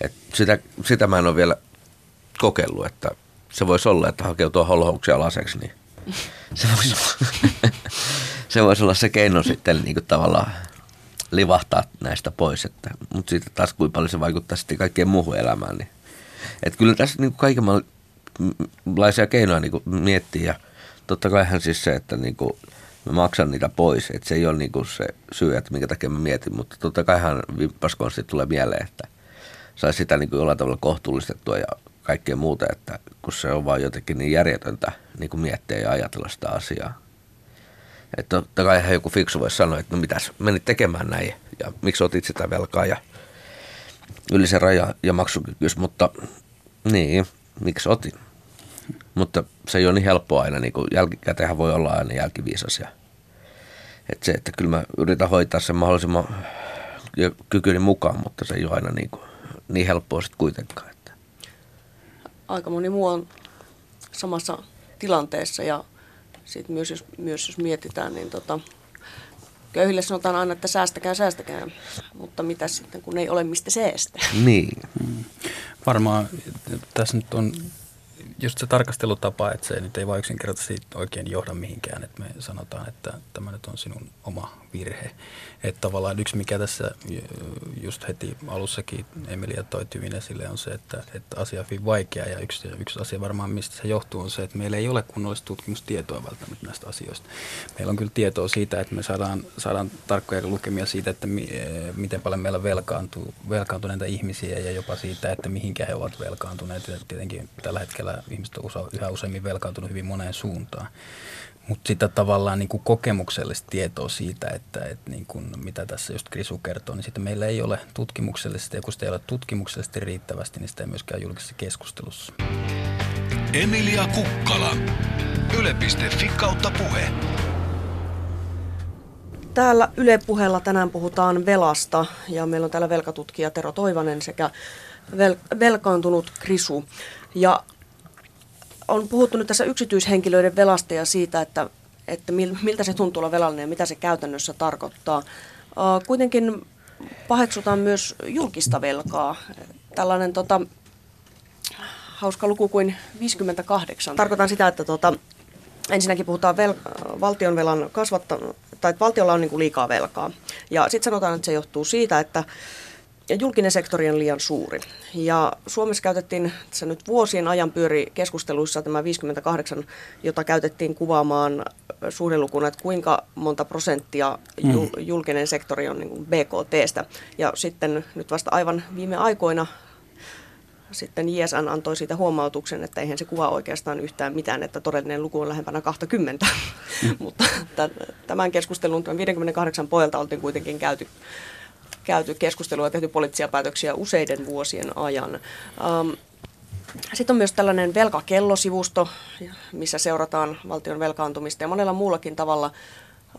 Et sitä, sitä mä en ole vielä kokeillut, että se voisi olla, että hakeutua holhouksia alaseksi, niin se voisi olla, se, voisi olla se keino sitten niin kuin tavallaan livahtaa näistä pois. Että, mutta sitten taas kuinka paljon se vaikuttaa sitten kaikkeen muuhun elämään. Niin. Että kyllä tässä niin kuin kaikenlaisia keinoja niin kuin miettii ja totta kaihan siis se, että niin kuin mä maksan niitä pois. Että se ei ole niin kuin se syy, että minkä takia mä mietin, mutta totta kaihan vippaskonsti tulee mieleen, että saisi sitä niin kuin jollain tavalla kohtuullistettua ja kaikkea muuta, että kun se on vaan jotenkin niin järjetöntä niin kuin miettiä ja ajatella sitä asiaa. Että totta kai ihan joku fiksu voisi sanoa, että no mitäs menit tekemään näin ja miksi otit sitä velkaa ja yli se raja ja maksukykyys, mutta niin, miksi otin. Mutta se ei ole niin helppoa aina, niin kuin jälkikäteenhän voi olla aina jälkiviisas. Ja, että se, että kyllä mä yritän hoitaa sen mahdollisimman kykyni mukaan, mutta se ei ole aina niin, kuin, niin helppoa sitten kuitenkaan aika moni muu on samassa tilanteessa ja sitten myös jos, myös jos mietitään, niin tota, köyhille sanotaan aina, että säästäkää, säästäkää, mutta mitä sitten, kun ei ole mistä säästää? Niin. Hmm. Varmaan tässä nyt on just se tarkastelutapa, että se nyt ei vain yksinkertaisesti oikein johda mihinkään, että me sanotaan, että tämä nyt on sinun oma virhe. Että tavallaan yksi, mikä tässä just heti alussakin Emilia toi hyvin esille, on se, että, että asia on hyvin vaikea. Ja yksi, yksi asia varmaan, mistä se johtuu, on se, että meillä ei ole kunnollista tutkimustietoa välttämättä näistä asioista. Meillä on kyllä tietoa siitä, että me saadaan, saadaan tarkkoja lukemia siitä, että mi, miten paljon meillä velkaantuu, velkaantuneita ihmisiä ja jopa siitä, että mihinkä he ovat velkaantuneet. Ja tietenkin tällä hetkellä ihmiset on yhä useammin velkaantunut hyvin moneen suuntaan. Mutta sitä tavallaan niin kuin kokemuksellista tietoa siitä, että, että niin kuin, mitä tässä just Krisu kertoo, niin sitä meillä ei ole tutkimuksellisesti. Ja kun sitä ei ole tutkimuksellisesti riittävästi, niin sitä ei myöskään julkisessa keskustelussa. Emilia Kukkala. Yle.fi kautta puhe. Täällä Yle puheella tänään puhutaan velasta ja meillä on täällä velkatutkija Tero Toivanen sekä vel- velkaantunut Krisu. Ja on puhuttu nyt tässä yksityishenkilöiden velasta ja siitä, että, että miltä se tuntuu olla velallinen ja mitä se käytännössä tarkoittaa. Kuitenkin paheksutaan myös julkista velkaa. Tällainen tota, hauska luku kuin 58. Tarkoitan sitä, että tota, ensinnäkin puhutaan vel- valtionvelan kasvatta, tai että valtiolla on niin kuin liikaa velkaa. Ja sitten sanotaan, että se johtuu siitä, että ja julkinen sektori on liian suuri. Ja Suomessa käytettiin, se nyt vuosien ajan pyöri keskusteluissa tämä 58, jota käytettiin kuvaamaan suhdelukuna, että kuinka monta prosenttia mm. julkinen sektori on niin BKTstä. Ja sitten nyt vasta aivan viime aikoina sitten JSN antoi siitä huomautuksen, että eihän se kuva oikeastaan yhtään mitään, että todellinen luku on lähempänä 20. Mm. Mutta tämän keskustelun 58 pojalta oltiin kuitenkin käyty käyty keskustelua ja tehty poliittisia päätöksiä useiden vuosien ajan. Um, sitten on myös tällainen velkakellosivusto, missä seurataan valtion velkaantumista ja monella muullakin tavalla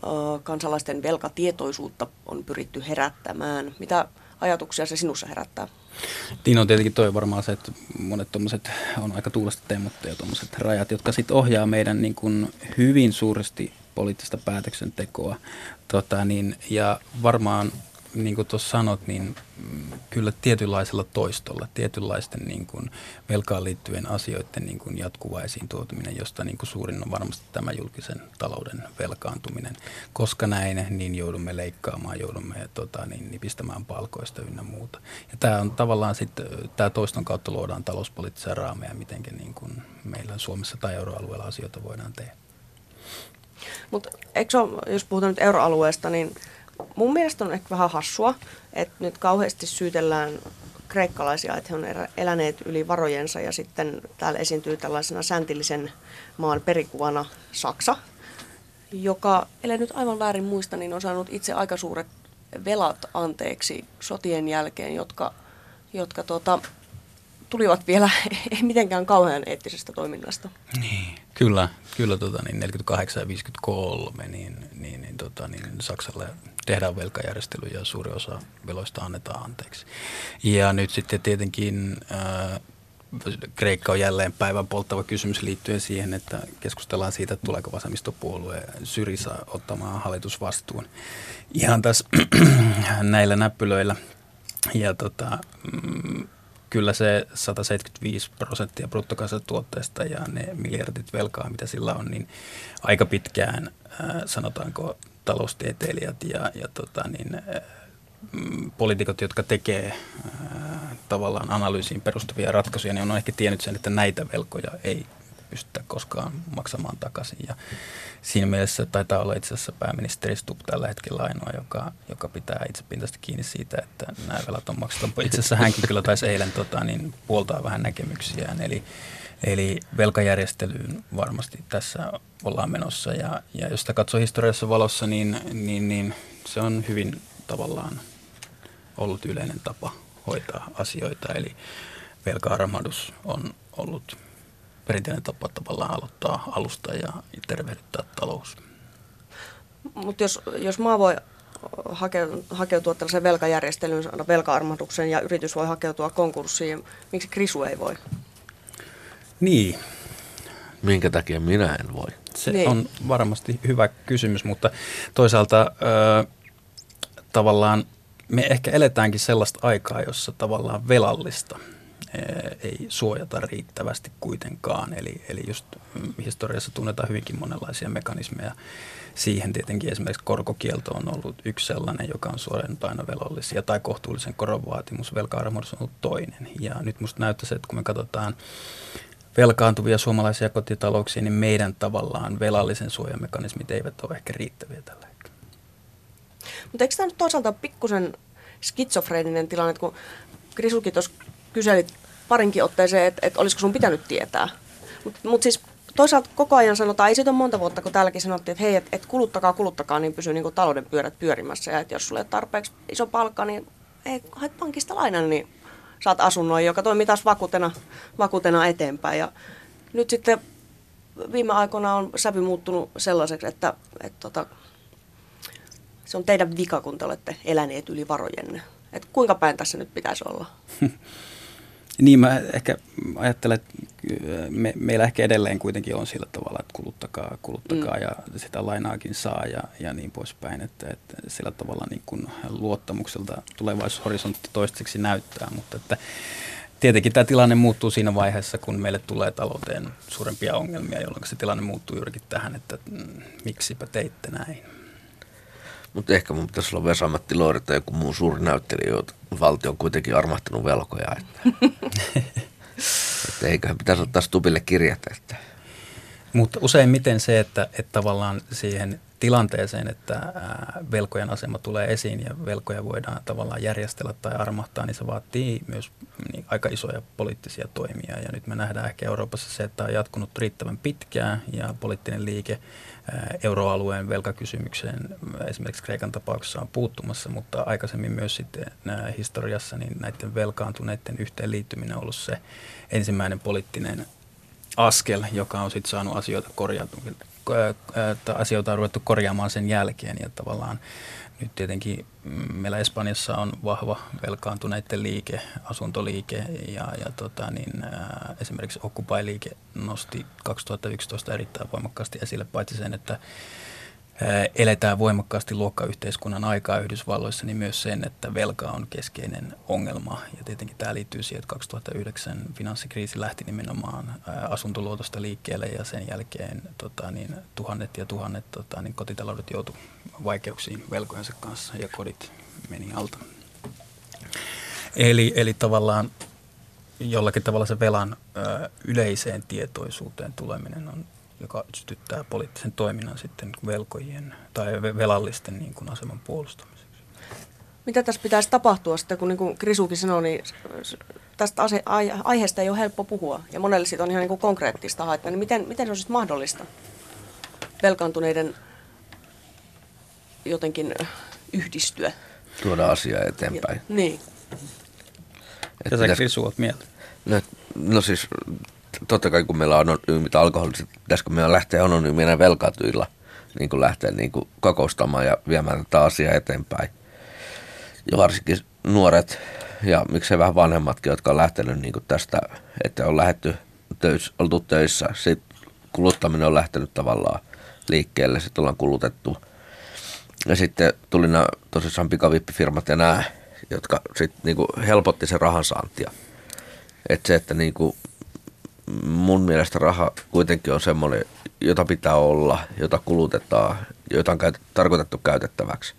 uh, kansalaisten velkatietoisuutta on pyritty herättämään. Mitä ajatuksia se sinussa herättää? Niin on tietenkin toi varmaan se, että monet tuommoiset on aika tuulesta temmuttuja tuommoiset rajat, jotka sitten ohjaa meidän niin kuin hyvin suuresti poliittista päätöksentekoa. Tota niin, ja varmaan niin kuin tuossa sanot, niin mm, kyllä tietynlaisella toistolla, tietynlaisten niin kuin velkaan liittyvien asioiden niin kuin jatkuva esiin tuotuminen, josta niin kuin suurin on varmasti tämä julkisen talouden velkaantuminen. Koska näin, niin joudumme leikkaamaan, joudumme tota, niin, nipistämään palkoista ynnä muuta. Ja tämä on tavallaan sitten, tämä toiston kautta luodaan talouspoliittisia raameja, miten niin kuin meillä Suomessa tai euroalueella asioita voidaan tehdä. Mutta jos puhutaan nyt euroalueesta, niin mun mielestä on ehkä vähän hassua, että nyt kauheasti syytellään kreikkalaisia, että he on eläneet yli varojensa ja sitten täällä esiintyy tällaisena säntillisen maan perikuvana Saksa, joka, ellei nyt aivan väärin muista, niin on saanut itse aika suuret velat anteeksi sotien jälkeen, jotka, jotka tota, tulivat vielä ei mitenkään kauhean eettisestä toiminnasta. Niin, kyllä, kyllä tota, niin 48 ja 53, niin, niin, niin, tota, niin Saksalle tehdään velkajärjestely ja suuri osa veloista annetaan anteeksi. Ja nyt sitten tietenkin äh, Kreikka on jälleen päivän polttava kysymys liittyen siihen, että keskustellaan siitä, että tuleeko vasemmistopuolue Syrisa ottamaan hallitusvastuun ihan tässä näillä näppylöillä. Ja tota, mm, kyllä se 175 prosenttia bruttokansantuotteesta ja ne miljardit velkaa, mitä sillä on, niin aika pitkään sanotaanko taloustieteilijät ja, ja tota, niin, mm, poliitikot, jotka tekee tavallaan analyysiin perustuvia ratkaisuja, niin on ehkä tiennyt sen, että näitä velkoja ei pystytä koskaan maksamaan takaisin. Ja siinä mielessä taitaa olla itse asiassa pääministeri Stubb tällä hetkellä ainoa, joka, joka pitää itsepintaisesti kiinni siitä, että nämä velat on maksettu. Itse asiassa hänkin kyllä taisi eilen tota, niin puoltaa vähän näkemyksiään. Eli, eli velkajärjestelyyn varmasti tässä ollaan menossa. Ja, ja jos sitä katsoo historiassa valossa, niin, niin, niin se on hyvin tavallaan ollut yleinen tapa hoitaa asioita. Eli velkaarmahdus on ollut perinteinen tapa tavallaan aloittaa alusta ja tervehdyttää talous. Mutta jos, jos maa voi hakeutua tällaiseen velkajärjestelyyn, velka-armahduksen ja yritys voi hakeutua konkurssiin, miksi Krisu ei voi? Niin. Minkä takia minä en voi? Se niin. on varmasti hyvä kysymys, mutta toisaalta ö, tavallaan me ehkä eletäänkin sellaista aikaa, jossa tavallaan velallista – ei suojata riittävästi kuitenkaan. Eli, eli just mm, historiassa tunnetaan hyvinkin monenlaisia mekanismeja siihen. Tietenkin esimerkiksi korkokielto on ollut yksi sellainen, joka on suojannut aina velollisia, tai kohtuullisen koron vaatimus, velka on ollut toinen. Ja nyt musta näyttäisi, että kun me katsotaan velkaantuvia suomalaisia kotitalouksia, niin meidän tavallaan velallisen suojamekanismit eivät ole ehkä riittäviä tällä hetkellä. Mutta eikö tämä nyt toisaalta pikkusen skitsofreeninen tilanne, kun Krisukin tuossa kyselit parinkin otteeseen, että, että olisiko sun pitänyt tietää. Mutta mut siis toisaalta koko ajan sanotaan, ei siitä ole monta vuotta, kun täälläkin sanottiin, että hei, että et kuluttakaa, kuluttakaa, niin pysyy niin talouden pyörät pyörimässä. Ja että jos sulle ei tarpeeksi iso palkka, niin ei, haet pankista lainan, niin saat asunnon, joka toimii taas vakuutena, vakuutena eteenpäin. Ja nyt sitten viime aikoina on sävy muuttunut sellaiseksi, että, että tota, se on teidän vika, kun te olette eläneet yli varojenne. Että kuinka päin tässä nyt pitäisi olla? Niin mä ehkä ajattelen, että me, meillä ehkä edelleen kuitenkin on sillä tavalla, että kuluttakaa, kuluttakaa mm. ja sitä lainaakin saa ja, ja niin poispäin. Että, että sillä tavalla niin kuin luottamukselta tulevaisuushorisontti toistaiseksi näyttää, mutta että tietenkin tämä tilanne muuttuu siinä vaiheessa, kun meille tulee talouteen suurempia ongelmia, jolloin se tilanne muuttuu juurikin tähän, että mm, miksipä teitte näin. Mutta ehkä mun pitäisi olla Vesa-Matti Loiri tai joku muu suuri näyttelijä, jota valtio on kuitenkin armahtanut velkoja. Että, että eiköhän pitäisi ottaa Stupille kirjata. Että. Mutta useimmiten se, että, että tavallaan siihen tilanteeseen, että velkojen asema tulee esiin ja velkoja voidaan tavallaan järjestellä tai armahtaa, niin se vaatii myös niin, aika isoja poliittisia toimia. Ja nyt me nähdään ehkä Euroopassa se, että on jatkunut riittävän pitkään ja poliittinen liike euroalueen velkakysymykseen esimerkiksi Kreikan tapauksessa on puuttumassa, mutta aikaisemmin myös sitten historiassa niin näiden velkaantuneiden yhteenliittyminen on ollut se ensimmäinen poliittinen askel, joka on sitten saanut asioita korjautua, että asioita on ruvettu korjaamaan sen jälkeen ja tavallaan nyt tietenkin mm, meillä Espanjassa on vahva velkaantuneiden liike, asuntoliike ja, ja tota, niin, esimerkiksi Occupy-liike nosti 2011 erittäin voimakkaasti esille paitsi sen, että eletään voimakkaasti luokkayhteiskunnan aikaa Yhdysvalloissa, niin myös sen, että velka on keskeinen ongelma. Ja tietenkin tämä liittyy siihen, että 2009 finanssikriisi lähti nimenomaan asuntoluotosta liikkeelle ja sen jälkeen tota, niin, tuhannet ja tuhannet tota, niin kotitaloudet joutu vaikeuksiin velkojensa kanssa ja kodit meni alta. Eli, eli tavallaan jollakin tavalla se velan ö, yleiseen tietoisuuteen tuleminen on joka sytyttää poliittisen toiminnan sitten velkojien tai velallisten niin kuin aseman puolustamiseksi. Mitä tässä pitäisi tapahtua sitten, kun niin kuin Krisukin sanoi, niin tästä ase- aiheesta ei ole helppo puhua ja monelle siitä on ihan niin kuin konkreettista haittaa, niin miten, miten se on sitten mahdollista velkaantuneiden jotenkin yhdistyä? Tuoda asiaa eteenpäin. Ja, niin. Mitä sä Krisu oot mieltä? No, no siis totta kai kun meillä on anonyymit alkoholiset, pitäisikö meillä lähteä anonyyminen velkatuilla niin kuin lähteä niin kuin kokoustamaan ja viemään tätä asiaa eteenpäin. Ja varsinkin nuoret ja miksei vähän vanhemmatkin, jotka on lähtenyt niin kuin tästä, että on lähetty töissä, oltu töissä, sitten kuluttaminen on lähtenyt tavallaan liikkeelle, sitten ollaan kulutettu. Ja sitten tuli nämä tosissaan pikavippifirmat ja nämä, jotka sitten niinku helpotti sen rahan saantia. Että se, että niinku mun mielestä raha kuitenkin on semmoinen, jota pitää olla, jota kulutetaan, jota on käyt, tarkoitettu käytettäväksi.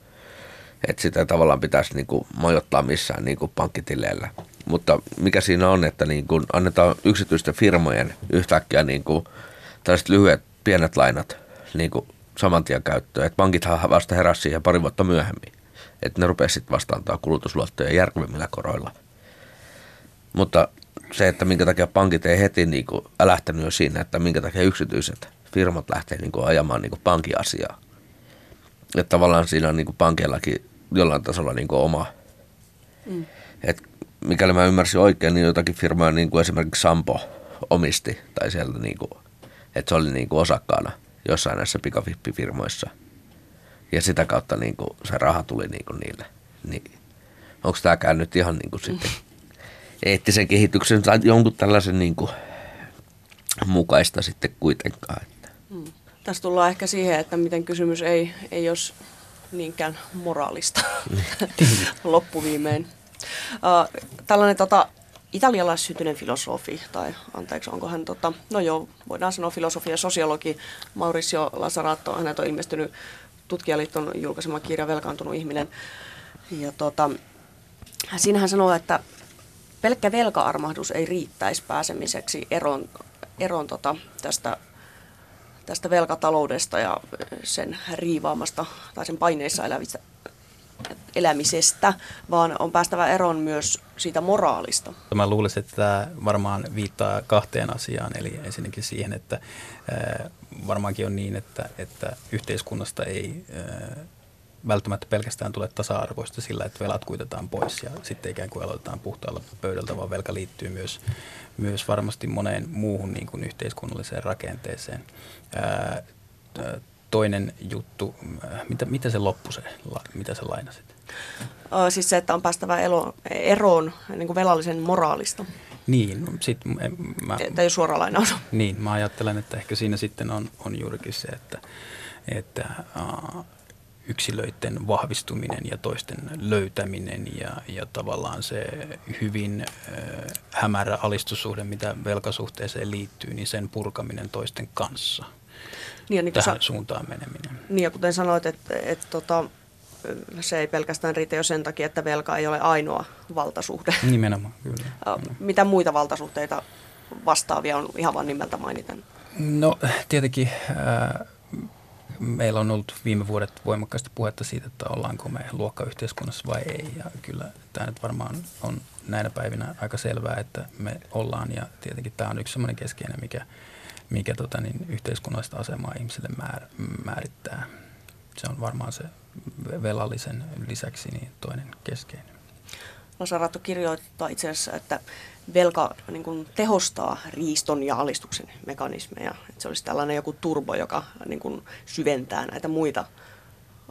Että sitä tavallaan pitäisi niin kuin majoittaa missään niin pankkitileillä. Mutta mikä siinä on, että niin kuin annetaan yksityisten firmojen yhtäkkiä niin kuin tällaiset lyhyet pienet lainat niin kuin saman tien käyttöön. Että pankithan vasta heräsi siihen pari vuotta myöhemmin. Että ne rupesivat vasta antaa kulutusluottoja järkevimmillä koroilla. Mutta se, että minkä takia pankit ei heti niin kuin älähtänyt jo siinä, että minkä takia yksityiset firmat lähtee niin kuin ajamaan niin kuin pankkiasiaa. Että tavallaan siinä on niin kuin pankeillakin jollain tasolla niin kuin oma. Mm. Et mikäli mä ymmärsin oikein, niin jotakin firmaa niin kuin esimerkiksi Sampo omisti, tai sieltä niin kuin, että se oli niin kuin osakkaana jossain näissä pikavippifirmoissa. Ja sitä kautta niin kuin se raha tuli niin kuin niille. Niin, onko tämä nyt ihan niin kuin mm. eettisen kehityksen tai jonkun tällaisen niin kuin mukaista sitten kuitenkaan. Että. Hmm. Tässä tullaan ehkä siihen, että miten kysymys ei, ei olisi niinkään moraalista loppuviimein. Uh, tällainen tota, italialaissyntyinen filosofi, tai anteeksi, onko hän, tota, no joo, voidaan sanoa filosofi ja sosiologi, Mauricio Lasaratto, hänet on ilmestynyt tutkijaliiton julkaisema kirja Velkaantunut ihminen. Ja tota, siinä hän sanoo, että pelkkä velkaarmahdus ei riittäisi pääsemiseksi eroon, eroon tota, tästä, tästä velkataloudesta ja sen riivaamasta tai sen paineissa elävistä, elämisestä, vaan on päästävä eroon myös siitä moraalista. Mä luulisin, että tämä varmaan viittaa kahteen asiaan, eli ensinnäkin siihen, että varmaankin on niin, että, että yhteiskunnasta ei välttämättä pelkästään tule tasa-arvoista sillä, että velat kuitetaan pois ja sitten ikään kuin aloitetaan puhtaalla pöydältä, vaan velka liittyy myös, myös varmasti moneen muuhun niin kuin yhteiskunnalliseen rakenteeseen. Ää, toinen juttu, mitä, mitä se loppu se, mitä se lainasit? Siis se, että on päästävä elo, eroon niin kuin velallisen moraalista. Niin, sit mä, Tämä ei suora lainaus. Niin, mä ajattelen, että ehkä siinä sitten on, on juurikin se, että, että yksilöiden vahvistuminen ja toisten löytäminen ja, ja tavallaan se hyvin äh, hämärä alistussuhde, mitä velkasuhteeseen liittyy, niin sen purkaminen toisten kanssa. Niin, ja niin tähän sa- suuntaan meneminen. Niin ja kuten sanoit, että, että, tota, se ei pelkästään riitä jo sen takia, että velka ei ole ainoa valtasuhde. Nimenomaan, kyllä. Mitä muita valtasuhteita vastaavia on ihan vain nimeltä mainiten? No tietenkin äh, meillä on ollut viime vuodet voimakkaasti puhetta siitä, että ollaanko me luokkayhteiskunnassa vai ei. Ja kyllä tämä nyt varmaan on näinä päivinä aika selvää, että me ollaan. Ja tietenkin tämä on yksi sellainen keskeinen, mikä, mikä tota, niin, yhteiskunnallista asemaa ihmisille määr, määrittää. Se on varmaan se velallisen lisäksi niin toinen keskeinen. Lasarato kirjoittaa itse asiassa, että velka niin kuin tehostaa riiston ja alistuksen mekanismeja. Että se olisi tällainen joku turbo, joka niin kuin syventää näitä muita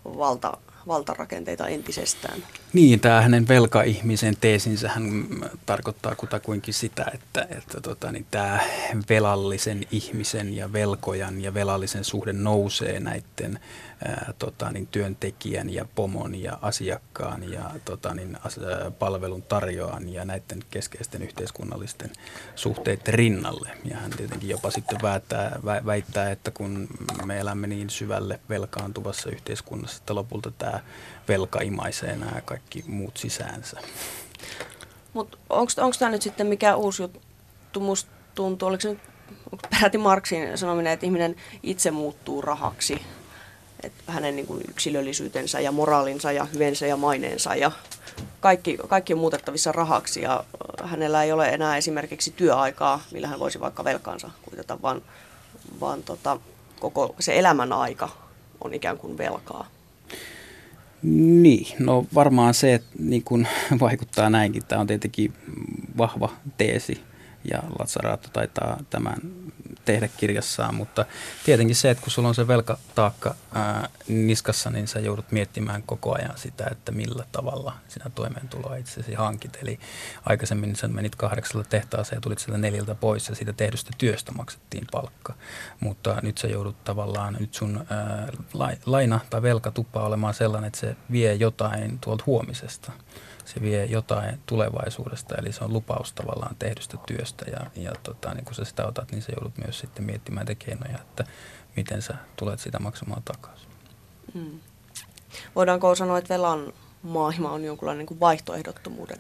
valta, valtarakenteita entisestään. Niin, tämä hänen velkaihmisen teesinsähän tarkoittaa kutakuinkin sitä, että, että tota, niin tämä velallisen ihmisen ja velkojan ja velallisen suhde nousee näiden ää, tota, niin työntekijän ja pomon ja asiakkaan ja tota, niin, as, ää, palvelun tarjoajan ja näiden keskeisten yhteiskunnallisten suhteiden rinnalle. Ja hän tietenkin jopa sitten väittää, vä, väittää, että kun me elämme niin syvälle velkaantuvassa yhteiskunnassa, että lopulta tämä velka imaisee nämä kaikki muut sisäänsä. Mutta onko tämä nyt sitten mikä uusi juttu? Musta tuntuu, oliko se nyt peräti Marksin sanominen, että ihminen itse muuttuu rahaksi? Että hänen niin kuin yksilöllisyytensä ja moraalinsa ja hyvensä ja maineensa ja kaikki, kaikki on muutettavissa rahaksi ja hänellä ei ole enää esimerkiksi työaikaa, millä hän voisi vaikka velkaansa kuitata, vaan, vaan tota, koko se elämän aika on ikään kuin velkaa. Niin, no varmaan se että niin kun vaikuttaa näinkin. Tämä on tietenkin vahva teesi ja Lazzarato taitaa tämän tehdä kirjassaan, mutta tietenkin se, että kun sulla on se velkataakka ää, niskassa, niin sä joudut miettimään koko ajan sitä, että millä tavalla sinä toimeentuloa itsesi hankit. Eli aikaisemmin sä menit kahdeksalla tehtaaseen ja tulit sieltä neljältä pois ja siitä tehdystä työstä maksettiin palkka. Mutta nyt sä joudut tavallaan, nyt sun ää, laina tai velka tuppaa olemaan sellainen, että se vie jotain tuolta huomisesta se vie jotain tulevaisuudesta, eli se on lupaus tavallaan tehdystä työstä ja, ja tota, niin kun sä sitä otat, niin sä joudut myös sitten miettimään te keinoja, että miten sä tulet sitä maksamaan takaisin. Mm. Voidaanko sanoa, että velan maailma on jonkunlainen niin kuin vaihtoehdottomuuden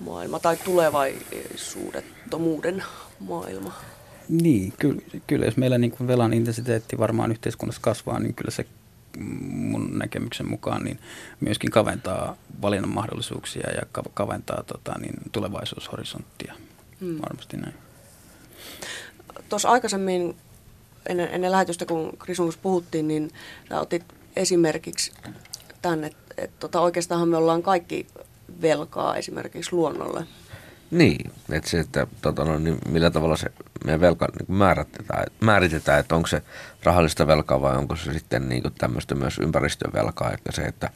maailma tai tulevaisuudettomuuden maailma? Niin, kyllä, kyllä jos meillä niin kuin velan intensiteetti varmaan yhteiskunnassa kasvaa, niin kyllä se mun näkemyksen mukaan niin myöskin kaventaa valinnan mahdollisuuksia ja kaventaa tota, niin tulevaisuushorisonttia. Hmm. Varmasti näin. Tuossa aikaisemmin ennen, ennen lähetystä, kun Krisunus puhuttiin, niin sä otit esimerkiksi tämän, että et, tota, oikeastaan me ollaan kaikki velkaa esimerkiksi luonnolle. Niin, että se, että tota, no, niin millä tavalla se meidän velka niin määritetään, määritetään, että onko se rahallista velkaa vai onko se sitten niin tämmöistä myös ympäristövelkaa, että se, että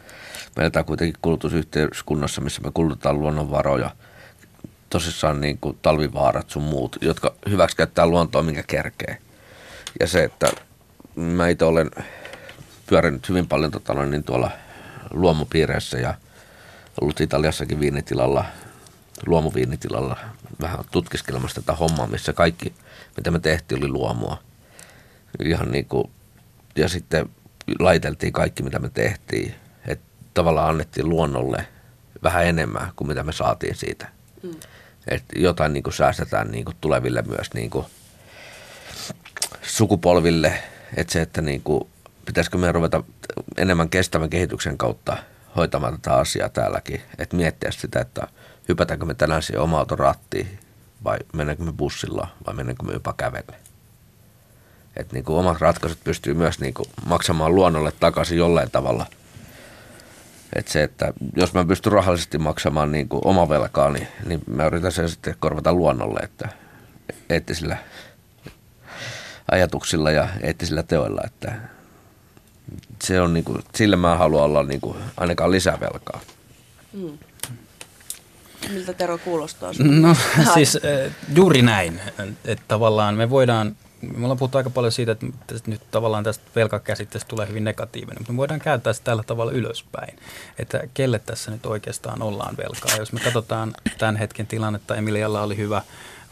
me eletään kuitenkin kulutusyhteiskunnassa, missä me kulutetaan luonnonvaroja, tosissaan niin kuin talvivaarat sun muut, jotka hyväksikäyttää luontoa, minkä kerkee. Ja se, että mä itse olen pyörinyt hyvin paljon tota, niin tuolla luomupiireissä ja ollut Italiassakin viinitilalla – luomuviinitilalla vähän tutkiskelemassa tätä hommaa, missä kaikki, mitä me tehtiin, oli luomua. Ihan niin kuin, ja sitten laiteltiin kaikki, mitä me tehtiin. Että tavallaan annettiin luonnolle vähän enemmän kuin mitä me saatiin siitä. Mm. Että jotain niin kuin säästetään niin kuin tuleville myös niin kuin sukupolville. Että se, että niin kuin, pitäisikö me ruveta enemmän kestävän kehityksen kautta hoitamaan tätä asiaa täälläkin. Että miettiä sitä, että – hypätäänkö me tänään siihen oma auton rattiin vai mennäänkö me bussilla vai mennäänkö me jopa kävelle. Että niin kuin omat ratkaisut pystyy myös niin kuin maksamaan luonnolle takaisin jollain tavalla. Että se, että jos mä pystyn rahallisesti maksamaan niin kuin oma velkaa, niin, niin mä yritän sen sitten korvata luonnolle, että eettisillä ajatuksilla ja eettisillä teoilla, että se on niin kuin, sille mä haluan olla niin kuin ainakaan lisävelkaa. Mm. Miltä Tero kuulostaa? No siis juuri näin, että tavallaan me voidaan me ollaan puhuttu aika paljon siitä, että nyt tavallaan tästä velkakäsitteestä tulee hyvin negatiivinen, mutta me voidaan kääntää sitä tällä tavalla ylöspäin, että kelle tässä nyt oikeastaan ollaan velkaa. Jos me katsotaan tämän hetken tilannetta, Emilialla oli hyvä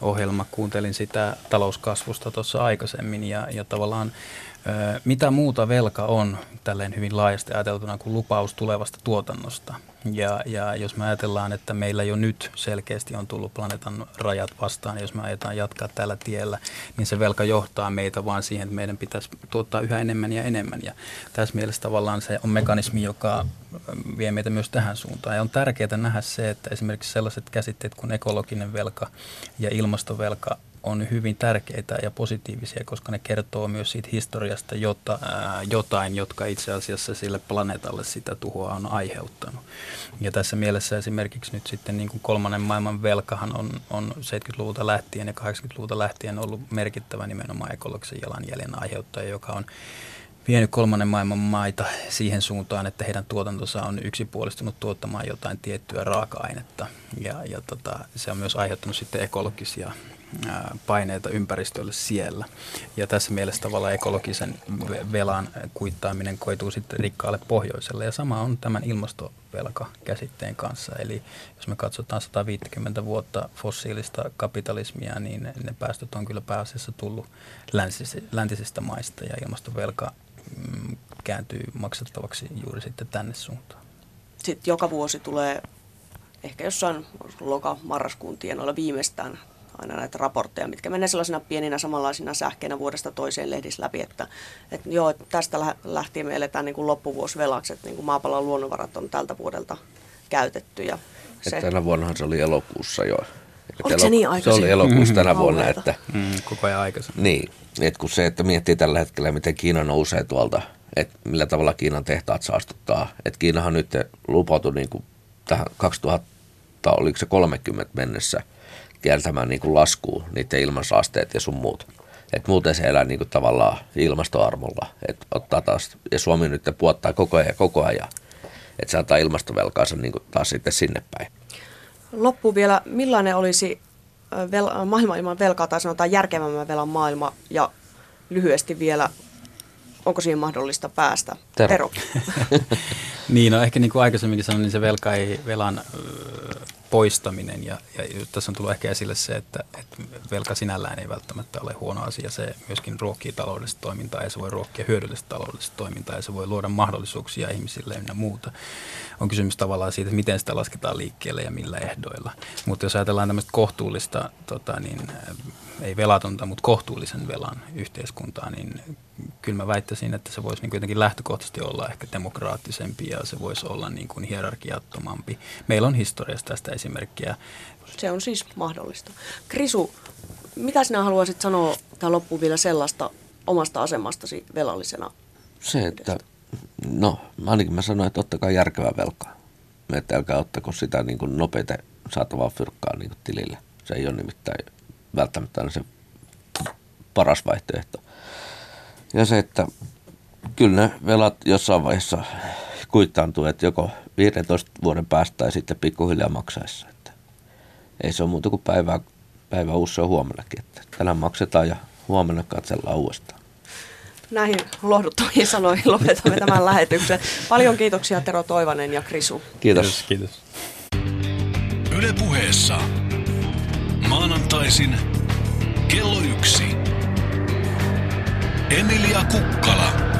ohjelma, kuuntelin sitä talouskasvusta tuossa aikaisemmin ja, ja tavallaan mitä muuta velka on tälleen hyvin laajasti ajateltuna kuin lupaus tulevasta tuotannosta? Ja, ja jos me ajatellaan, että meillä jo nyt selkeästi on tullut planeetan rajat vastaan, jos me ajetaan jatkaa tällä tiellä, niin se velka johtaa meitä vaan siihen, että meidän pitäisi tuottaa yhä enemmän ja enemmän. Ja tässä mielessä tavallaan se on mekanismi, joka vie meitä myös tähän suuntaan. Ja on tärkeää nähdä se, että esimerkiksi sellaiset käsitteet kuin ekologinen velka ja ilmastovelka on hyvin tärkeitä ja positiivisia, koska ne kertoo myös siitä historiasta jota, jotain, jotka itse asiassa sille planeetalle sitä tuhoa on aiheuttanut. Ja tässä mielessä esimerkiksi nyt sitten niin kuin kolmannen maailman velkahan on, on 70-luvulta lähtien ja 80-luvulta lähtien ollut merkittävä nimenomaan ekologisen jalanjäljen aiheuttaja, joka on vienyt kolmannen maailman maita siihen suuntaan, että heidän tuotantonsa on yksipuolistunut tuottamaan jotain tiettyä raaka-ainetta. Ja, ja tota, se on myös aiheuttanut sitten ekologisia paineita ympäristölle siellä. Ja tässä mielessä tavallaan ekologisen velan kuittaaminen koituu sitten rikkaalle pohjoiselle. Ja sama on tämän ilmastovelka-käsitteen kanssa. Eli jos me katsotaan 150 vuotta fossiilista kapitalismia, niin ne päästöt on kyllä pääasiassa tullut läntisistä maista ja ilmastovelka mm, kääntyy maksettavaksi juuri sitten tänne suuntaan. Sitten joka vuosi tulee ehkä jossain loka-marraskuun tienoilla viimeistään aina näitä raportteja, mitkä menee sellaisina pieninä samanlaisina sähkeinä vuodesta toiseen lehdissä läpi, että, että joo, että tästä lähtien me eletään niin kuin loppuvuosivelaksi, että niin kuin maapallon luonnonvarat on tältä vuodelta käytetty. Ja se... Tänä vuonnahan se oli elokuussa jo. Oliko se niin aikaisin? Se oli elokuussa tänä mm-hmm. vuonna. Että, mm, koko ajan aikaisin. Niin, että kun se, että miettii tällä hetkellä, miten Kiina nousee tuolta, että millä tavalla Kiinan tehtaat saastuttaa. Että Kiinahan nyt lupautui niin kuin tähän 2000, oliko se 30 mennessä – kieltämään niin kuin laskuun niiden ilmansaasteet ja sun muut. Et muuten se elää niin kuin tavallaan ilmastoarmolla. Et ottaa taas, ja Suomi nyt puottaa koko ajan ja koko ajan. Että se antaa ilmastovelkaansa niin kuin taas sitten sinne päin. Loppu vielä, millainen olisi vel- maailma ilman velkaa tai sanotaan järkevämmän velan maailma ja lyhyesti vielä, onko siihen mahdollista päästä? Tero. Tero. niin, no ehkä niin kuin aikaisemminkin sanoin, niin se velka ei velan poistaminen ja, ja tässä on tullut ehkä esille se, että, että velka sinällään ei välttämättä ole huono asia. Se myöskin ruokkii taloudellista toimintaa ja se voi ruokkia hyödyllistä taloudellista toimintaa ja se voi luoda mahdollisuuksia ihmisille ja muuta. On kysymys tavallaan siitä, miten sitä lasketaan liikkeelle ja millä ehdoilla. Mutta jos ajatellaan tämmöistä kohtuullista, tota, niin, ei velatonta, mutta kohtuullisen velan yhteiskuntaa, niin kyllä mä väittäisin, että se voisi niin jotenkin lähtökohtaisesti olla ehkä demokraattisempi ja se voisi olla niin kuin hierarkiattomampi. Meillä on historiasta tästä esimerkkiä. Se on siis mahdollista. Krisu, mitä sinä haluaisit sanoa tähän loppuun vielä sellaista omasta asemastasi velallisena? Se, että no ainakin mä sanoin, että ottakaa järkevää velkaa. Että älkää ottako sitä niin kuin nopeita saatavaa fyrkkaa niin kuin tilille. Se ei ole nimittäin välttämättä aina se paras vaihtoehto. Ja se, että kyllä ne velat jossain vaiheessa kuittaantuu, että joko 15 vuoden päästä tai sitten pikkuhiljaa maksaessa. Että ei se ole muuta kuin päivää, päivä uusi on huomennakin. Että tänään maksetaan ja huomenna katsellaan uudestaan. Näihin lohduttaviin sanoihin lopetamme tämän lähetyksen. Paljon kiitoksia Tero Toivanen ja Krisu. Kiitos. Kiitos. Yle puheessa. Maanantaisin kello yksi. Emilia Kukkala.